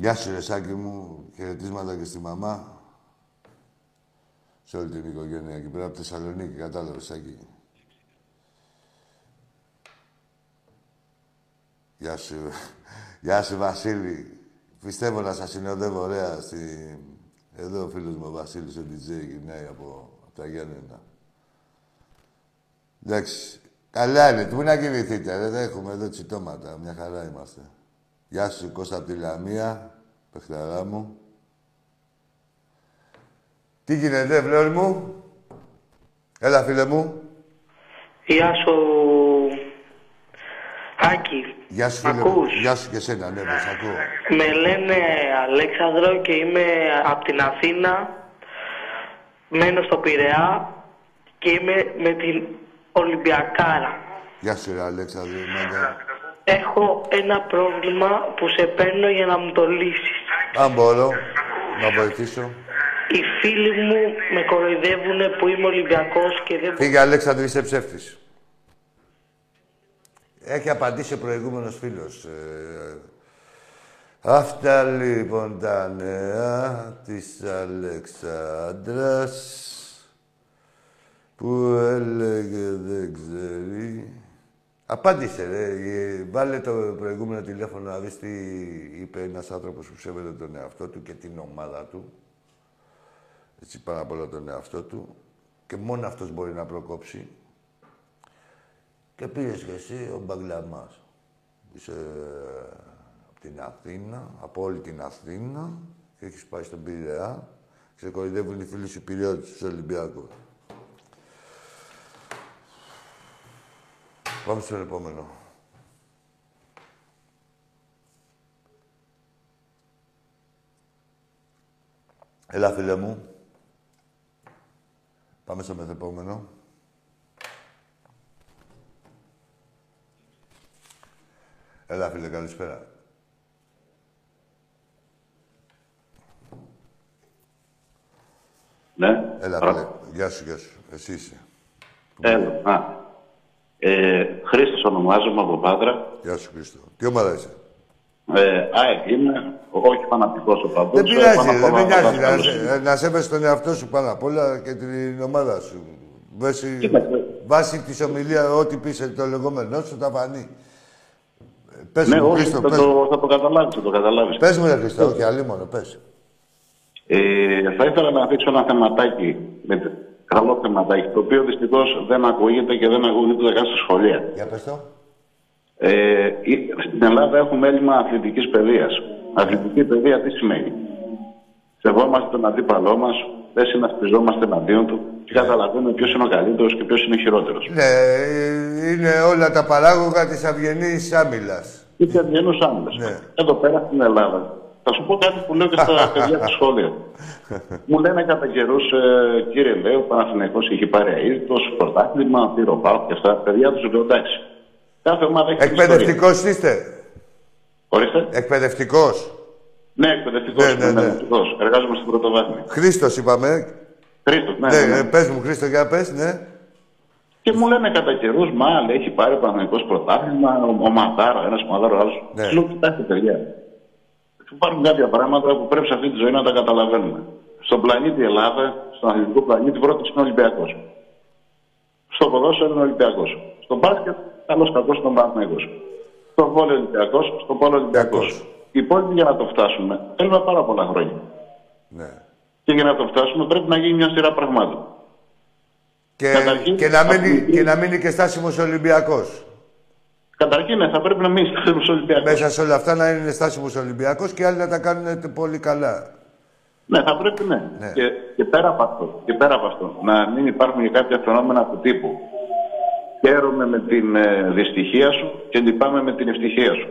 Γεια σου, ρε Σάκη μου. Χαιρετίσματα και στη μαμά. Σε όλη την οικογένεια εκεί πέρα από τη Θεσσαλονίκη. Κατάλαβες, Σάκη. Γεια σου. Γεια σου, Βασίλη. Πιστεύω να σας συνοδεύω ωραία στη... Εδώ ο φίλος μου ο Βασίλης, ο DJ, γυρνάει από, από τα Γιάννενα. Εντάξει. Καλά είναι. Πού να κοιμηθείτε, ρε; Δεν έχουμε εδώ τσιτώματα. Μια χαρά είμαστε. Γεια σου, Κώστα από τη Λαμία. Πεχταρά μου. Τι γίνεται, βλόρ μου; Έλα, φίλε μου. Γεια σου, Άκη. Γεια σου, φίλε μου. Ακούς; Γεια σου και εσένα, ναι, με σ' ακούω. Με λένε Αλέξανδρο και είμαι από την Αθήνα. Μένω στο Πειραιά και είμαι με την Ολυμπιακάρα. Γεια σου, ρε, Αλέξανδρο. μάγκα. Έχω ένα πρόβλημα που σε παίρνω για να μου το λύσεις. Αν μπορώ να βοηθήσω. Οι φίλοι μου με κοροϊδεύουν που είμαι Ολυμπιακός και δεν Φύγε, Αλέξανδρε, είσαι ψεύτης. Έχει απαντήσει ο προηγούμενος φίλος. Ε, αυτά λοιπόν τα νέα της Αλεξάνδρας που έλεγε δεν ξέρει. Απάντησε, ρε. Ε, Βάλε το προηγούμενο τηλέφωνο να δεις τι είπε ένας άνθρωπος που σέβεται τον εαυτό του και την ομάδα του. Έτσι, πάρα πολλά τον εαυτό του. Και μόνο αυτός μπορεί να προκόψει. Και πήγες και εσύ ο Μπαγκλαμάς. Είσαι από την Αθήνα, από όλη την Αθήνα και έχεις πάει στον Πειραιά. Σε κορυδεύουν οι φίλοι σου Πειριώτες, τους Ολυμπιακούς. Πάμε στο επόμενο. Έλα, φίλε μου. Πάμε στο μεθεπόμενο. Έλα, φίλε, καλησπέρα. Ναι. Έλα, Παρα- φίλε. Γεια σου, γεια σου. Εσύ είσαι. Έλα. Α. Ε, Χρήστος ονομάζομαι από Πάτρα. Γεια σου, Χρήστο. Τι ομάδα είσαι; Ε, ΑΕΚ είμαι, όχι φανατικός ο παντός. Δεν πειράζει, πάνω απ' δεν όλα με νοιάζει. να Να, δώσω- σε- να σέβεσαι τον εαυτό σου πάνω απ' όλα και την ομάδα σου. Βάσει, Κοίταξε. βάσει της ομιλίας, ό,τι πεις το λεγόμενό σου, τα φανεί. Ε, Πες Ναι, μου, όχι, Χρήστο, θα πες, το, θα το καταλάβεις, θα το καταλάβεις. πες μου, ρε Χρήστο, όχι, αλλή μόνο, πες. Ε, θα ήθελα να δείξω ένα θεματάκι, με, καλό θεματάκι, το οποίο δυστυχώς δεν ακούγεται και δεν ακούγεται ούτε καν στα σχολεία. Για πες το. Ε, η- στην Ελλάδα έχουμε έλλειμμα αθλητικής παιδείας. Αθλητική παιδεία τι σημαίνει; Σεβόμαστε τον αντίπαλό μας, δεν συνασπιζόμαστε εναντίον του και καταλαβαίνουμε ποιος είναι ο καλύτερος και ποιος είναι ο χειρότερος. Ναι, ε, είναι όλα τα παράγωγα της αυγενής άμυλας. Είτε ευγενού άμυλας. Ναι. Εδώ πέρα στην Ελλάδα. Θα σου πω κάτι που λέω και στα παιδιά τη σχόλια. Μου λένε κατά καιρούς, ε, κύριε Λέω, ο Παναθηναϊκός έχει πάρει αίτητο, πρωτάθλημα, πήρε ο Πάο και αυτά. Παιδιά τους λέω εντάξει. Κάθε ομάδα έχει την ιστορία. Εκπαιδευτικός είστε; Ορίστε. Εκπαιδευτικός; Ναι, εκπαιδευτικός. Ναι, ναι, ναι. Εργάζομαι στην πρωτοβάθμια. Χρήστος είπαμε. Χρήστος, ναι, Ναι, ναι, ναι. ε, πες μου Χρήστο, για πες, ναι. Και μου λένε κατά καιρούς, μα λέει, έχει πάρει Παναγικό πρωτάθλημα, ο, ο Μαδάρο, ένα Μαδάρο, άλλος. Ναι. Ναι. Λέω, κοιτάξτε, παιδιά. Υπάρχουν κάποια πράγματα που πρέπει σε αυτή τη ζωή να τα καταλαβαίνουμε. Στον πλανήτη Ελλάδα, στον αθλητικό πλανήτη, πρώτο είναι Ολυμπιακός. Στο ποδόσφαιρο είναι Ολυμπιακός. Στο μπάσκετ, καλός κακός στον Παναγικό. Στο βόλιο Ολυμπιακός, στο πόλο Ολυμπιακό. Ολυμπιακός. Οι υπόλοιποι για να το φτάσουμε θέλουμε πάρα πολλά χρόνια. ναι. Και για να το φτάσουμε πρέπει να γίνει μια σειρά πραγμάτων. Και, Καταρχήν, και, να μείνει, αθλητική- και να μείνει και στάσιμος Ολυμπιακός. Καταρχήν, ναι, θα πρέπει να μείνει στο Ολυμπιακό. Μέσα σε όλα αυτά να είναι στάσιμος Ολυμπιακός και άλλοι να τα κάνουν πολύ καλά. Ναι, θα πρέπει ναι. Ναι. Και, και, πέρα από αυτό, και πέρα από αυτό, να μην υπάρχουν και κάποια φαινόμενα του τύπου. Χαίρομαι με την ε, δυστυχία σου και λυπάμαι με την ευτυχία σου.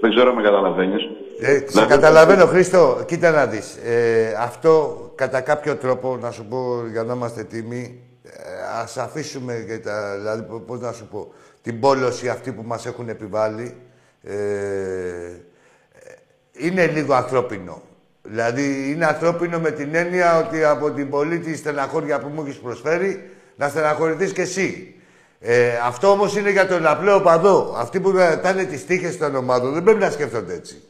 Δεν ξέρω αν με καταλαβαίνεις. Ε, σε Δηλαδή, καταλαβαίνω, Χρήστο. Κοίτα να δεις. Ε, αυτό κατά κάποιο τρόπο, να σου πω για να είμαστε τίμοι, ε, ας αφήσουμε και τα, δηλαδή, πο- πώς να σου πω, την πόλωση αυτή που μας έχουν επιβάλει. Ε, ε, είναι λίγο ανθρώπινο. Δηλαδή, είναι ανθρώπινο με την έννοια ότι από την πολίτη στεναχώρια που μου έχεις προσφέρει, να στεναχωρηθείς κι εσύ. Ε, αυτό όμως είναι για τον απλό οπαδό. Αυτοί που τάνε τις τύχες των ομάδων δεν πρέπει να σκέφτονται έτσι.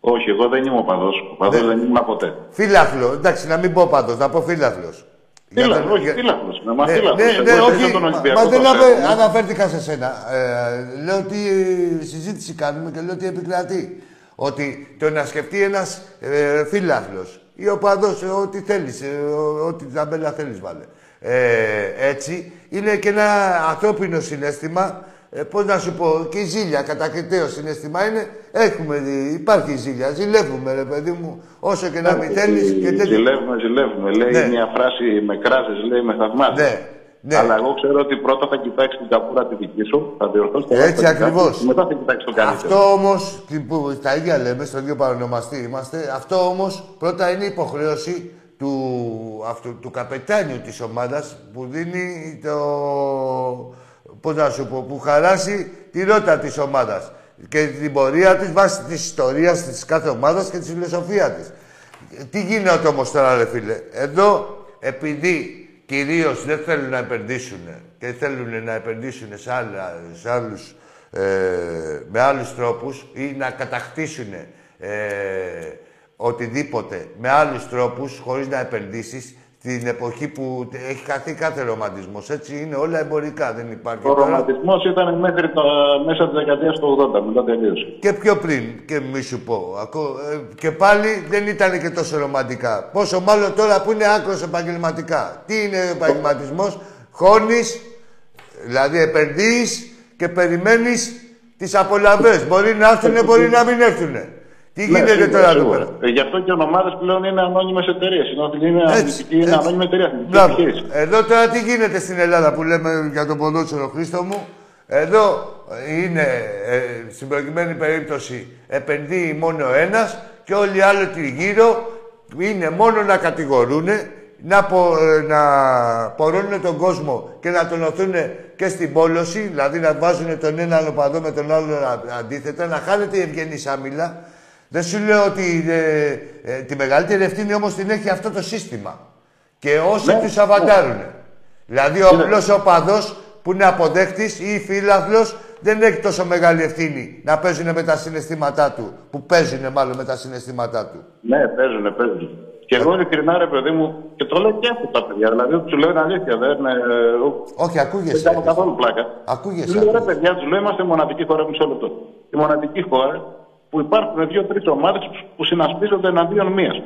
Όχι, εγώ δεν είμαι οπαδός. Οπαδός Ναι. δεν ήμουν ποτέ. Φίλαθλο, εντάξει, να μην πω πάντως, να πω φίλαθλος. Για Φίλαθλο, τον- όχι, για- φίλαθλος. Με μα Ναι, φίλαθλος. ναι, Εγώ ναι, στηρίζω όχι, τον μα- Ολυμπιακό μα δεν το ανε- θέλω. αναφέρθηκα σε σένα. Ε, λέω τι συζήτηση κάνουμε και λέω τι επικρατεί. Ότι το να σκεφτεί ένας ε, φίλαθλος ή οπαδός, ε, ό,τι θέλεις, ε, ο- ό,τι ταμπέλα θέλεις βάλε. Ε, έτσι, είναι και ένα ανθρώπινο συνέστημα. Ε, πώς να σου πω, και η ζήλια, κατακριτέο συνέστημα είναι. Έχουμε, δει, υπάρχει η ζήλια, ζηλεύουμε ρε παιδί μου, όσο και να μην θέλεις. Και τέτοιο. Ζηλεύουμε, ζηλεύουμε. Λέει Ναι. μια φράση με κράζες, λέει με θαυμάζεις. Ναι, ναι. Αλλά εγώ ξέρω ότι πρώτα θα κοιτάξεις την καπούρα τη δική σου, θα διορθώσεις το Έτσι λάθος, θα κοιτάξεις, ακριβώς. Μετά θα κοιτάξεις τον καλύτερο. Αυτό όμως, που τα ίδια λέμε, στο ίδιο παρονομαστή είμαστε, αυτό όμως πρώτα είναι υποχρέωση του, αυτού, του καπετάνιου της ομάδας που δίνει το... Πώς να σου πω, που χαράσει τη ρότα της ομάδας και την πορεία της βάσει της ιστορίας της κάθε ομάδας και της φιλοσοφίας της. Τι γίνεται όμως τώρα, ρε φίλε; Εδώ, επειδή κυρίως δεν θέλουν να επενδύσουν και θέλουν να επενδύσουν σε, άλλα, σε άλλους, ε, με άλλους τρόπους ή να κατακτήσουν ε, οτιδήποτε με άλλους τρόπους, χωρίς να επενδύσεις, στην εποχή που έχει χαθεί κάθε ρομαντισμός. Έτσι είναι όλα εμπορικά, δεν υπάρχει. Ο τώρα. ρομαντισμός ήταν μέχρι το, μέσα της δεκαετίας του 80, μετά τελείωσε. Και πιο πριν, και μη σου πω. Ακό- ε, Και πάλι δεν ήταν και τόσο ρομαντικά. Πόσο μάλλον τώρα που είναι άκρος επαγγελματικά. Τι είναι ο επαγγελματισμός, χώνεις, δηλαδή επενδύεις και περιμένεις τις απολαβές. Μπορεί να έρθουνε, μπορεί να μην έρθουνε. Τι Ναι, γίνεται σίγουρα, τώρα εδώ σίγουρα. πέρα; Ε, γι' αυτό και οι ομάδες πλέον είναι ανώνυμες εταιρείες. Είναι, αθλητική- είναι ανώνυμη εταιρεία. αθλητική Μπράβο. επιχείρηση. Εδώ τώρα τι γίνεται στην Ελλάδα που λέμε για τον ποδόσφαιρο Χρήστο μου; Εδώ είναι, ε, στην προκειμένη περίπτωση, επενδύει μόνο ένας και όλοι οι άλλοι τριγύρω είναι μόνο να κατηγορούν, να, πο, ε, να πορώνουν τον κόσμο και να τον οθούν και στην πόλωση, δηλαδή να βάζουν τον έναν οπαδό με τον άλλο α- αντίθετα, να χάνεται η ευγενή άμυλα. Δεν σου λέω ότι ε, ε, τη μεγαλύτερη ευθύνη όμως την έχει αυτό το σύστημα. Και όσοι Ναι, τους αβαντάρουν. Δηλαδή ο απλός οπαδός που είναι αποδέκτης ή φίλαθλος δεν έχει τόσο μεγάλη ευθύνη να παίζουν με τα συναισθήματά του. Που παίζουν μάλλον με τα συναισθήματά του. Ναι, παίζουν, παίζουν. Και εγώ ειλικρινά ρε παιδί μου, και το λέω και αυτό τα παιδιά. Δηλαδή, του λέω είναι αλήθεια. Δεν, ε, Όχι, δεν ακούγεσαι. κάνω καθόλου πλάκα. Ακούγεσαι. Λέω ρε ακούγεσαι. παιδιά, του λέω είμαστε μοναδική χώρα μισό λεπτό. Η μοναδική χώρα που υπάρχουν δύο-τρει ομάδες που συνασπίζονται εναντίον μίας.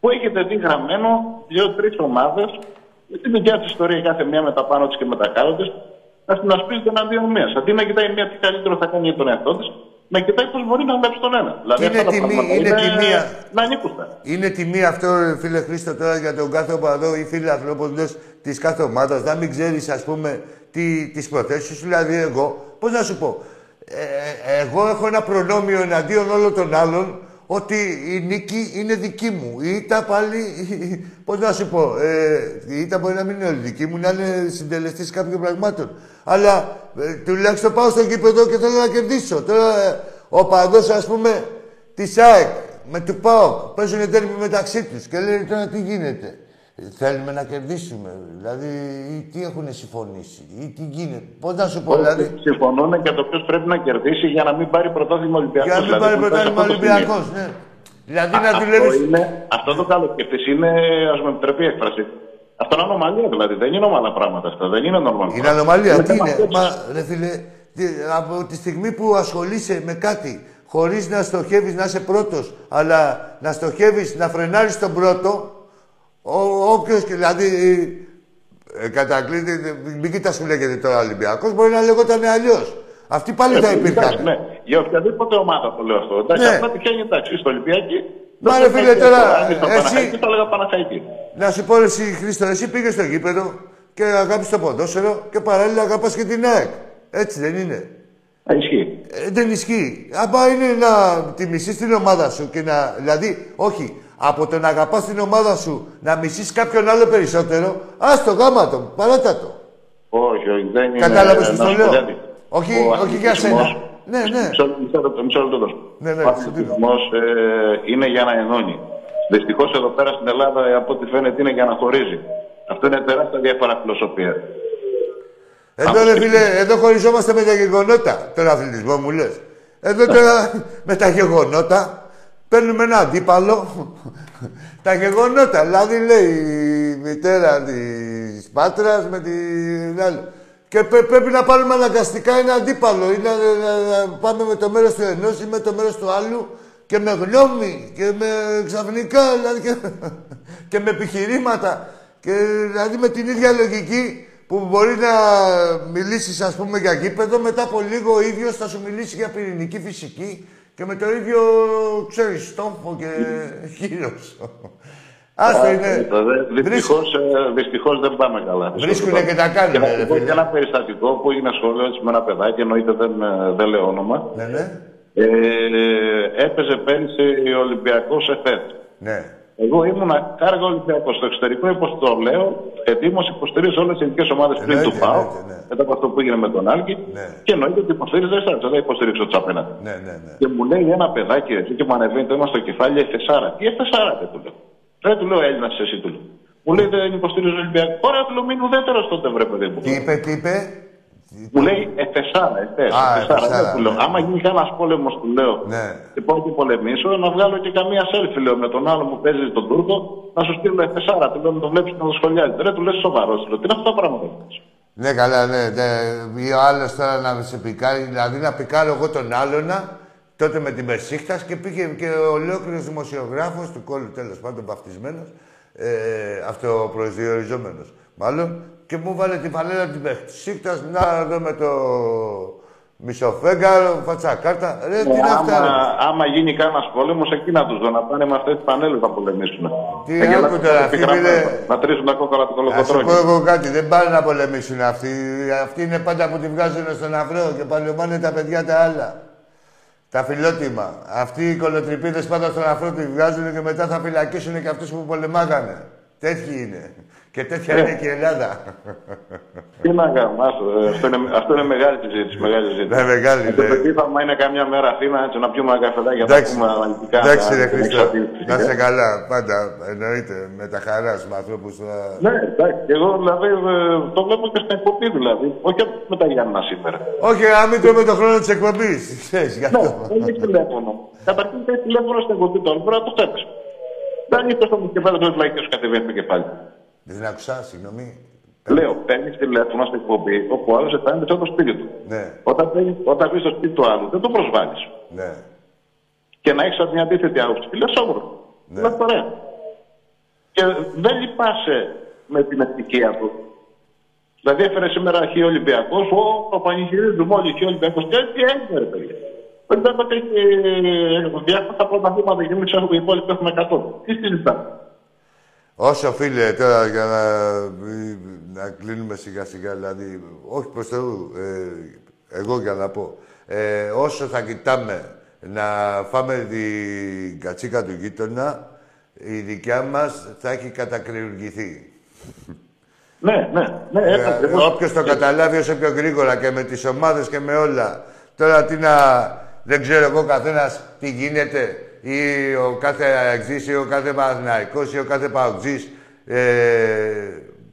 Που έχετε δει γραμμένο δύο-τρει ομάδες με τη δικιά τη ιστορία κάθε μία με τα πάνω της και με τα κάτω της να συνασπίζονται εναντίον μίας. Αντί να κοιτάει μία τι καλύτερο θα κάνει για τον εαυτό της, να κοιτάει πώς μπορεί να βλέπει τον ένα. Δηλαδή, είναι αυτά τα τιμή- πράγματα είναι τιμία. Να ανήκουστα. Είναι τιμή αυτό, ρε φίλε Χρήστο, τώρα για τον κάθε οπαδό ή φίλε ανθρωποντό της κάθε ομάδας να μην ξέρεις, ας πούμε, τι, τις προθέσεις σου. Δηλαδή, εγώ, πώς να σου πω, ε, εγώ έχω ένα προνόμιο εναντίον όλων των άλλων ότι η νίκη είναι δική μου. Η ήττα πάλι, πώς να σου πω, ε, η ήττα μπορεί να μην είναι όλη δική μου, να είναι συντελεστής κάποιων πραγμάτων. Αλλά ε, τουλάχιστον πάω στο γήπεδο και θέλω να κερδίσω. Τώρα ε, ο παδός, ας πούμε, της ΑΕΚ με του ΠΑΟΚ παίζουν τέρμι μεταξύ τους και λένε τώρα τι γίνεται. Ε, Θέλουμε να κερδίσουμε. Δηλαδή, ή τι έχουν συμφωνήσει, ή τι γίνεται. Πώς να σου πω, δηλαδή. Συμφωνούν και το ποιος πρέπει να κερδίσει για να μην πάρει πρωτάθλημα Ολυμπιακός. Για να μην πάρει πρωτάθλημα Ολυμπιακός, ναι. Δηλαδή να αυτό, δουλεύει. είναι, αυτό το καλοκαίρι είναι, ας με επιτρέπει η έκφραση. Αυτό είναι ανομαλία δηλαδή. Δεν είναι ομαλά πράγματα αυτά. Δεν είναι normal. Είναι ανομαλία. Τι θέμα είναι; σκέψης. Μα, ρε φίλε, τι, από τη στιγμή που ασχολείσαι με κάτι χωρίς να στοχεύεις να είσαι πρώτος, αλλά να στοχεύεις να φρενάρεις τον πρώτο, ο, όποιος, και δηλαδή, ε, κατακλείδη, μην κοιτάς που λέγεται τώρα Ολυμπιακός, μπορεί να λεγόταν αλλιώς. Αυτοί πάλι θα Ε, εντάξει, υπήρχαν. Ναι. Για οποιαδήποτε ομάδα το λέω αυτό. Εντάξει, Ναι. απλά τυχαίνει εντάξει. Στο Ολυμπιακή. Μα, δεν ρε θα φίλε, έχει τώρα, αυτό. Αν είσαι στο εσύ- Παναχαϊκή, θα έλεγα Παναχαϊκή. Να σου πω ρε εσύ Χρήστο, εσύ πήγες στο γήπεδο και αγάπης το ποδόσφαιρο και παράλληλα αγαπάς και την ΑΕΚ. Έτσι δεν είναι. Α, Ισχύει. Ε, δεν ισχύει. Άμα είναι να τη μισείς την ομάδα σου και να... Δηλαδή, όχι, από το να αγαπάς την ομάδα σου να μισείς κάποιον άλλο περισσότερο, άστο γάμα το, παράτα το. Όχι, όχι, δεν είναι. Κατάλαβες τι να στο σου πω λέω; κάτι. Όχι, Ο όχι για αθλητισμός- σένα. Ναι, ναι. Μισό, μισό, λεπτό, μισό λεπτό δώσ' μου. Ναι, ναι, Ο σου δίνω. αθλητισμός, ε, είναι για να ενώνει. Δυστυχώς εδώ πέρα στην Ελλάδα, ε, από ό,τι φαίνεται, είναι για να χωρίζει. Αυτό είναι τεράστια διαφορά φιλοσοφία. Εδώ ρε φίλε, εδώ χωριζόμαστε με τα γεγονότα. Τον αθλητισμό μου λες. Εδώ τώρα με τα γεγονότα παίρνουμε ένα αντίπαλο. τα γεγονότα. Δηλαδή λέει η μητέρα της Πάτρας με την άλλη. Και πρέ- πρέπει να πάρουμε αναγκαστικά ένα αντίπαλο. Ή να, να- να πάμε με το μέρος του ενός ή με το μέρος του άλλου και με γνώμη και με ξαφνικά δηλαδή και, και με επιχειρήματα. Και δηλαδή με την ίδια λογική που μπορεί να μιλήσεις ας πούμε για γήπεδο, μετά από λίγο ο ίδιος θα σου μιλήσει για πυρηνική φυσική και με το ίδιο, ξέρεις, στόμφο και γύρος. Άστο είναι. Δυστυχώς δυστυχώς δεν πάμε καλά. Βρίσκουνε και τα κάνουνε, Και να ρε σου πω φίλε. και ένα περιστατικό που έγινε σχολείο έτσι με ένα παιδάκι, εννοείται δεν, ε, δεν λέω όνομα. Ναι, ναι. Ε, έπαιζε πέρυσι ο Ολυμπιακός ΕΦΕΤ. Ναι. Εγώ ήμουν κάργα Ολυμπιακό. Στο εξωτερικό, όπως το λέω, ετοίμως υποστηρίζω όλες τις ελληνικές ομάδες πριν Εννοείται, του ΠΑΟ. εννοείται, ναι. Μετά από αυτό που έγινε με τον Άλκη. Ναι. Και εννοείται ότι υποστηρίζω εσά. Δεν θα υποστηρίξω τους απέναντι. Ναι, ναι, ναι. Και μου λέει ένα παιδάκι εκεί και μου ανεβαίνει το αίμα στο κεφάλι, Εφεσάρα. Τι Εφεσάρα, δεν του λέω. Δεν του λέω Έλληνας εσύ του λέω. Μου λέει δεν υποστηρίζω Ολυμπιακό. Ωραία, του λέω μην ουδέτερος τότε βρε παιδί μου. Τι είπε, τι είπε; Μου λέει Εφεσάρα, Εφές, Α, Εφεσάρα. Εφεσάρα, Δεν του λέω. ναι. Άμα γίνει κανένα πόλεμος, του λέω. Ναι. Και πάω και πολεμήσω, να βγάλω και καμία selfie, λέω, με τον άλλο που παίζει τον Τούρκο, να σου στείλω Εφεσάρα. Του λέω να το βλέπεις να το σχολιάζει. Ρε, του λες σοβαρός, του λέω. Τι είναι αυτά τα πράγματα. Ναι, καλά, ναι. ναι. Ή ο άλλο τώρα να σε πικάρει, δηλαδή να πικάρω εγώ τον άλλονα, τότε με την Μεσίχτα και πήγε και ο ολόκληρος δημοσιογράφος του κόλλου τέλος πάντων βαφτισμένος, ε, αυτοπροσδιοριζόμενο μάλλον, και μου βάλε την φανέλα της Μεσίχτα να δω με το μισοφέγγαρο, φατσακάρτα. Ρε, τι είναι αυτά. ρε. άμα, άμα γίνει κανένας πόλεμος, εκεί να τους δω να πάνε με αυτές τις πανέλε να πολεμήσουν. Τι Θα γελάσουν άκου τώρα, τα αυτοί, επιγραμμένα, φίλε. Να τρίσουν τα κόκκαλα του Να σου πω κολοκοτρόνιου. εγώ κάτι, δεν πάνε να πολεμήσουν αυτοί. Αυτοί είναι πάντα που τη βγάζουν στον αυρό και παλαιομάνε τα παιδιά τα άλλα. Τα φιλότιμα. Αυτοί οι κολοτρυπίδες πάντα στον αφρό τη βγάζουν και μετά θα φυλακίσουν και αυτούς που πολεμάγανε. Τέτοιοι είναι. Και τέτοια Ε. είναι και η Ελλάδα. Τι να κάνουμε, άστο, ε, αυτό είναι, αυτό είναι μεγάλη συζήτηση. Μεγάλη συζήτηση. Ναι, μεγάλη, Το ναι. παιδί θα είναι καμιά μέρα Αθήνα, έτσι να πιούμε ένα καφεδάκι, να Εντάξει, πούμε αναλυτικά. εντάξει να- ρε να Χρήστο. εξαρτήσεις, Να είσαι ε. καλά. Πάντα εννοείται με τα χαράς με ανθρώπους θα... Ναι, εντάξει, εγώ δηλαδή ε, το βλέπω και στην εκπομπή δηλαδή. Όχι με τα Γιάννα σήμερα. Όχι, να μην τρώμε τον χρόνο της εκπομπής. Ξέρεις γι' Ναι, αυτό. δεν έχει τηλέφωνο. Καταρχήν θα έχει τηλέφωνο στην εκπομπή τώρα, μπορεί να το φτιάξει. Δεν είναι τόσο μου κεφάλι, το λαϊκό σου κατεβαίνει στο κεφάλι. Δεν άκουσα, συγγνώμη. Λέω, παίρνεις τηλέφωνο στην εκπομπή, όπου ο άλλος αισθάνεται σαν το σπίτι του. Ναι, Όταν παίρνει όταν πεις στο σπίτι του άλλου, δεν το προσβάλλεις. ναι. Και να έχεις μια αντίθετη άποψη. Και λες, όμορφο. Ναι. Ναι. ωραία. Και δεν λυπάσαι με την ευτυχία του. Δηλαδή έφερε σήμερα χι Ολυμπιακός, ο, το πανηγυρίζουμε όλοι χι Ολυμπιακός. Και τι έγινε, ρε παιδιά. Ο Ολυμπιακός έχει ε, 200 πρωταθλήματα και εμείς έχουμε οι υπόλοιποι έχουμε 100. Τι συζητάμε. Όσο φίλε, τώρα για να, να κλείνουμε σιγά σιγά, δηλαδή, όχι προς Θεού, ε, εγώ για να πω, ε, όσο θα κοιτάμε να φάμε την κατσίκα του γείτονα, η δικιά μας θα έχει κατακριουργηθεί. Ναι, ναι, ναι. Ε, έτσι ακριβώς. Όποιος το καταλάβει όσο πιο γρήγορα και με τις ομάδες και με όλα. Τώρα τι να... Δεν ξέρω εγώ καθένας τι γίνεται ή ο κάθε αεξής ή ο κάθε Παναθηναϊκός ή ο κάθε Παουτζής. Ε,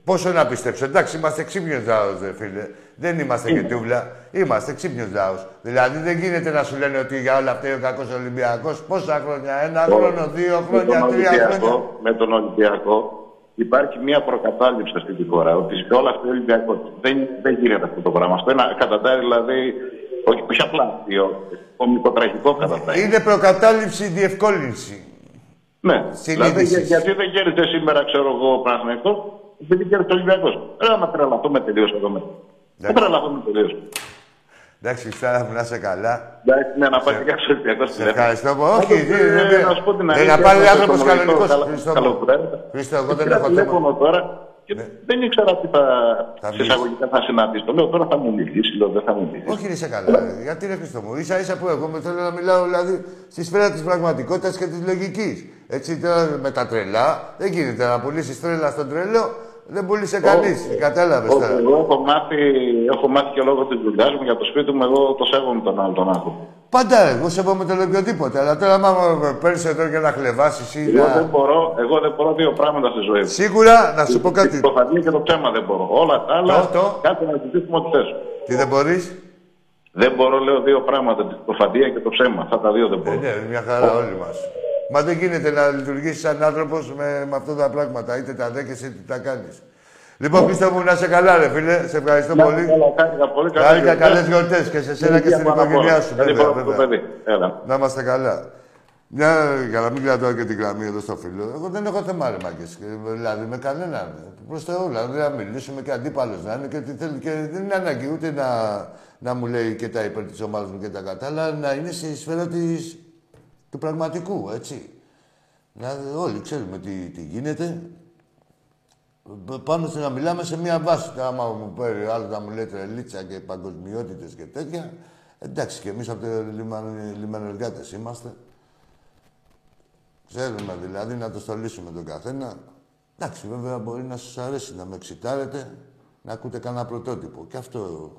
πόσο να πιστέψω. Εντάξει, είμαστε ξύπνιος λαός, ρε φίλε. Δεν είμαστε και τούβλα. Είμαστε ξύπνιος λαός. Δηλαδή δεν γίνεται να σου λένε ότι για όλα αυτά ο κακός Ολυμπιακός. Πόσα χρόνια, ένα χρόνο, δύο με τον, χρόνια, τρία χρόνια. Ολυμπιακό, με τον Ολυμπιακό υπάρχει μια προκατάληψη αυτή τη χώρα. Ότι σε όλα αυτά Ολυμπιακός δεν, δεν γίνεται αυτό το πράγμα. Αυτό είναι καταντάει δηλαδή. Όχι, όχι απλά αστείο, κομικοτραγικό καταντάει. Είναι προκατάληψη διευκόλυνση. Ναι, Συνείδησης. δηλαδή για- γιατί δεν γίνεται σήμερα, ξέρω εγώ, ο Παναθηναϊκός, επειδή γίνεται ο Ολυμπιακός. Ρε να τρελαθούμε τελείως εδώ μέσα. Δεν τρελαθούμε τελείως. Εντάξει, Στάρα μου, να είσαι καλά. Εντάξει, ναι, να πάει και κάποιος Ολυμπιακός Σε ευχαριστώ πολύ. Να Όχι, το- δεν- ε, δεν- να σου πω την δεν αλήθεια, να πάρει έχω άνθρωπος το γνωστό κανονικός, καλά- Χριστό μου. καλοπρέπεια. Χριστό, εγώ δεν Πήρα έχω θέμα. Ναι. τηλέφωνο τώρα και δεν ήξερα τι θα, Θα σε μιλήσεις. εισαγωγικά θα συναντήσω. Λέω τώρα θα μου μιλήσεις, λέω δεν θα μου μιλήσεις. Όχι, είσαι καλά. Γιατί ρε Χριστό μου, ίσα ίσα που εγώ με θέλω να μιλάω δηλαδή στη σφαίρα της πραγματικότητας και της λογικής. Έτσι τώρα με τα τρελά δεν γίνεται να πουλήσεις τρέλα στον τρελό. Δεν πούλησε κανείς. Κατάλαβες Όχι, τώρα. Εγώ έχω μάθει, έχω μάθει και λόγω της δουλειάς μου για το σπίτι μου, εγώ το σέβομαι τον άλλο τον άνθρωπο. Πάντα ρε, εγώ σέβομαι τον οποιοδήποτε. Αλλά τώρα, άμα παίρνεις εδώ για να χλεβάσεις ή Εγώ δεν να. μπορώ, εγώ δεν μπορώ δύο πράγματα στη ζωή μου. Σίγουρα να σου πω κάτι. Το φανεί και το ψέμα δεν μπορώ. Όλα τα άλλα, Το, το. κάτι να ζητήσουμε ό,τι θες. Τι δεν μπορείς; Δεν μπορώ, λέω, δύο πράγματα. Το φαντία και το ψέμα. Αυτά τα δύο δεν Ε, μπορώ. ναι, μια χαρά όλοι μας. Μα δεν γίνεται να λειτουργήσει σαν άνθρωπος με, με αυτά τα πράγματα. Είτε τα δέχεσαι είτε τα κάνεις. Λοιπόν, Χρήστο μου, να σε καλά, ρε φίλε. Σε ευχαριστώ Να, πολύ. καλά, χάρηκα πολύ. Καλά Χάρηκα γιορτές. καλές γιορτές και σε σένα και Υγεία στην πάνω απ' όλα. οικογένειά σου. Καλή Βέβαια, φορά το βέβαια. παιδί. Έλα. Να είμαστε καλά. Μια, για να μην κρατάω και την γραμμή εδώ στο φίλο. Εγώ δεν έχω θέμα, ρε μάγκες. Ε, Δηλαδή με κανέναν. Προς Θεού, δηλαδή να μιλήσουμε και αντίπαλος να είναι και τι θέλει. Και δεν είναι ανάγκη ούτε να, να μου λέει και τα υπέρ της ομάδας μου και τα κατά, αλλά να είναι στη σφαίρα της, του πραγματικού, έτσι. Δηλαδή, όλοι ξέρουμε τι, τι γίνεται. Π- Πάνω στο να μιλάμε σε μία βάση. Τώρα, Άμα μου παίρνει άλλο να μου λέει τρελίτσα και παγκοσμιότητες και τέτοια, εντάξει, και εμείς από το λιμαν, λιμανεργάτε είμαστε. Ξέρουμε δηλαδή να το στολίσουμε τον καθένα. Εντάξει, βέβαια μπορεί να σας αρέσει να με εξητάρετε, να ακούτε κανένα πρωτότυπο. Και αυτό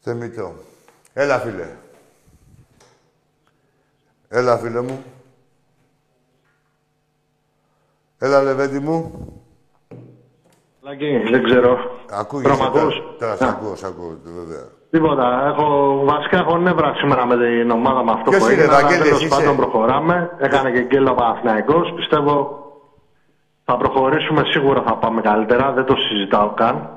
θεμητό. Έλα, φίλε. Έλα, φίλε μου. Έλα, Λεβέντη μου. Λάκη, δεν ξέρω. Ακούγεσαι Τώρα μ' τώρα. ακούς; Τώρα σ' Α. ακούω, σ' ακούω, βέβαια. Τίποτα. Έχω, βασικά έχω νεύρα σήμερα με την ομάδα με αυτό Ποιος που είναι, έγινε. αλλά Βαγγέλης, τέλος είσαι; πάντων προχωράμε. Έκανε και γκέλα ο Παναθηναϊκός. Πιστεύω θα προχωρήσουμε σίγουρα θα πάμε καλύτερα. Δεν το συζητάω καν.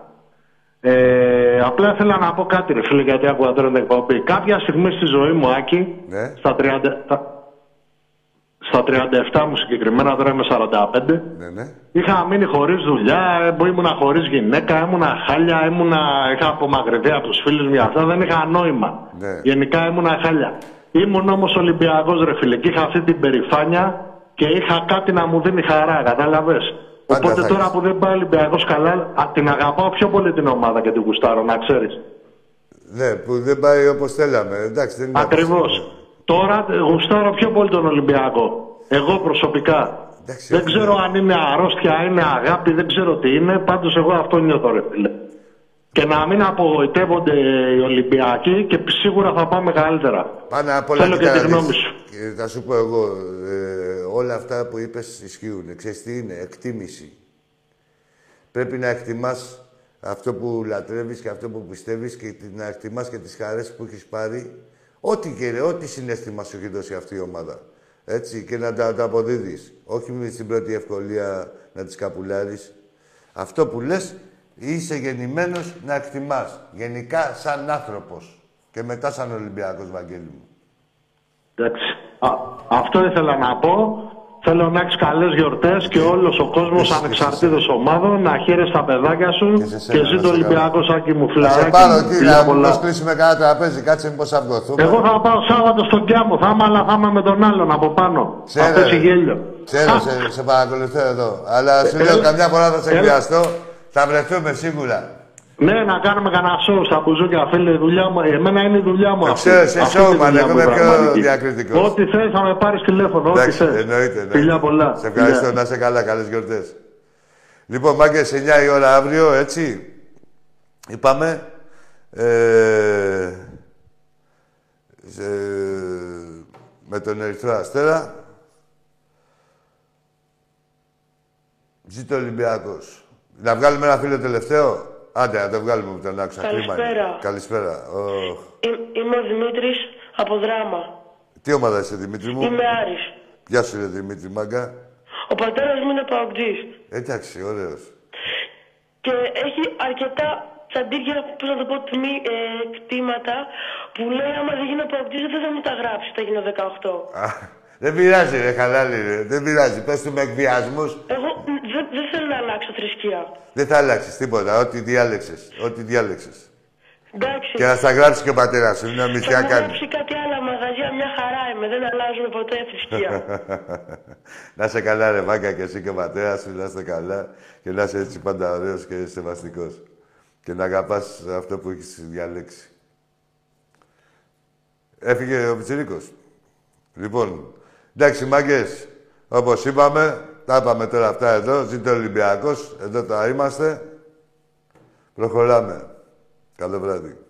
Ε, απλά ήθελα να πω κάτι ρε φίλε γιατί άκουγα τώρα την εκπομπή. Κάποια στιγμή στη ζωή μου Άκη, Ναι. στα, 30, τα- στα 37 μου συγκεκριμένα, τώρα είμαι 45, Ναι, ναι. Είχα μείνει χωρίς δουλειά, ε, ήμουνα χωρίς γυναίκα, ήμουνα χάλια, ήμουνα, είχα απομακρυνθεί από τους φίλους μου για αυτά, δεν είχα νόημα. Ναι. Γενικά ήμουνα χάλια. Ήμουν όμως Ολυμπιακός ρε φίλε και είχα αυτή την περηφάνεια και είχα κάτι να μου δίνει χαρά, κατάλαβες. Πάντα Οπότε θα τώρα έχεις. που δεν πάει Ολυμπιακός καλά, α, την αγαπάω πιο πολύ την ομάδα και την γουστάρω, να ξέρεις. Ναι, που δεν πάει όπως θέλαμε. Εντάξει, δεν είναι Ακριβώς. Απίστευτο. Τώρα ε, γουστάρω πιο πολύ τον Ολυμπιακό. Εγώ προσωπικά. Εντάξει, δεν όχι, ξέρω ναι. αν είναι αρρώστια, είναι αγάπη, δεν ξέρω τι είναι. Πάντως εγώ αυτό νιώθω, ρε φίλε. Και να μην απογοητεύονται οι Ολυμπιακοί και σίγουρα θα πάμε καλύτερα. Πάνω απ' όλα Θέλω και κοίτα τη να δεις. γνώμη σου. Και θα σου πω εγώ, ε, όλα αυτά που είπες ισχύουν. Ξέρεις τι είναι, εκτίμηση. Πρέπει να εκτιμάς αυτό που λατρεύεις και αυτό που πιστεύεις και τη- να εκτιμάς και τις χαρές που έχεις πάρει. Ό,τι και ό,τι συνέστημα σου έχει δώσει αυτή η ομάδα. Έτσι, και να τα, τα αποδίδεις. Όχι με στην πρώτη ευκολία να τις καπουλάρεις. Αυτό που λες, είσαι γεννημένος να εκτιμάς. Γενικά σαν άνθρωπος. Και μετά σαν Ολυμπιακός, Βαγγέλη μου. Εντάξει. Α, αυτό ήθελα να πω. Θέλω να έχεις καλές γιορτές και όλος ο κόσμος ανεξαρτήτως ομάδων να χαίρεσαι τα παιδάκια σου και, εσύ το Ολυμπιακό Σάκη μου Θα σε φιλαράκι. πάρω μου, εκεί, φιλιά να πολλά. μας κλείσουμε κανένα τραπέζι. Κάτσε μήπως αυγοθούμε. Εγώ θα πάω Σάββατο στον Κιάμο, θα είμαι, αλλά θα είμαι με τον άλλον από πάνω. Θα Ξέρω, πέσει ρε. γέλιο. Ξέρω, σε, σε παρακολουθώ εδώ. Αλλά σου Ε, λέω, έλα. καμιά φορά θα σε Έλα. χρειαστώ. Θα βρεθούμε σίγουρα. Ναι, να κάνουμε κανένα σοου στα μπουζούκια, φίλε, η δουλειά μου. Εμένα είναι η δουλειά μου Το αυτή. ξέρω, είσαι Αυτή είναι η showman, δουλειά εγώ μου, είμαι πιο πραγματική. διακριτικός. Ό,τι θες θα με πάρεις τηλέφωνο, ό,τι Εντάξει, θες. εννοείται. ναι. Φιλιά πολλά. Σε ευχαριστώ, Φιλιά. να είσαι καλά, καλές γιορτές. Λοιπόν, μάγκες, 9 η ώρα αύριο, έτσι. Είπαμε. Ε, σε- με τον Ερυθρό Αστέρα. Ζήτω ο Ολυμπιακός. Να βγάλουμε ένα φίλο τελευταίο. Άντε, να το βγάλουμε που τον άκουσα. Κρίμα είναι. Καλησπέρα. Καλησπέρα. Ωχ. Εί- Είμαι ο Δημήτρης από Δράμα. Τι ομάδα είσαι, Δημήτρη μου; Είμαι Άρης. Γεια σου, ρε Δημήτρη Μάγκα. Ο πατέρας μου είναι παοκτζής. Εντάξει, ωραίος. Και έχει αρκετά τσαντήρια, πώς να το πω, τιμή, ε, κτήματα που λέει άμα δεν γίνω παοκτζής δεν θα μου τα γράψει, θα γίνω 18. Α, δεν πειράζει, ρε, χαλάλι, ρε. Δεν πειράζει. Πες του με εκβιασμούς. Εγώ μ, δεν δεν θέλω να αλλάξω θρησκεία. Δεν θα αλλάξεις τίποτα. Ό,τι διάλεξες. Ό,τι διάλεξες. Εντάξει. Και να στα γράψει και ο πατέρας σου. Είναι Θα ομισιά μου κάνει. γράψει κάτι άλλα μαγαζιά, μια χαρά είμαι. Δεν αλλάζουμε ποτέ θρησκεία. να είσαι καλά, ρε Μάγκα, και εσύ και ο πατέρας σου. Να είστε καλά. Και να είσαι έτσι πάντα ωραίος και σεβαστικός. Και να αγαπάς αυτό που έχεις διαλέξει. Έφυγε ο Πιτσιρίκος. Λοιπόν, εντάξει, μάγκες, όπως είπαμε, τα είπαμε τώρα αυτά εδώ. Ζήτω ο Ολυμπιακός. Εδώ τα είμαστε. Προχωράμε. Καλό βράδυ.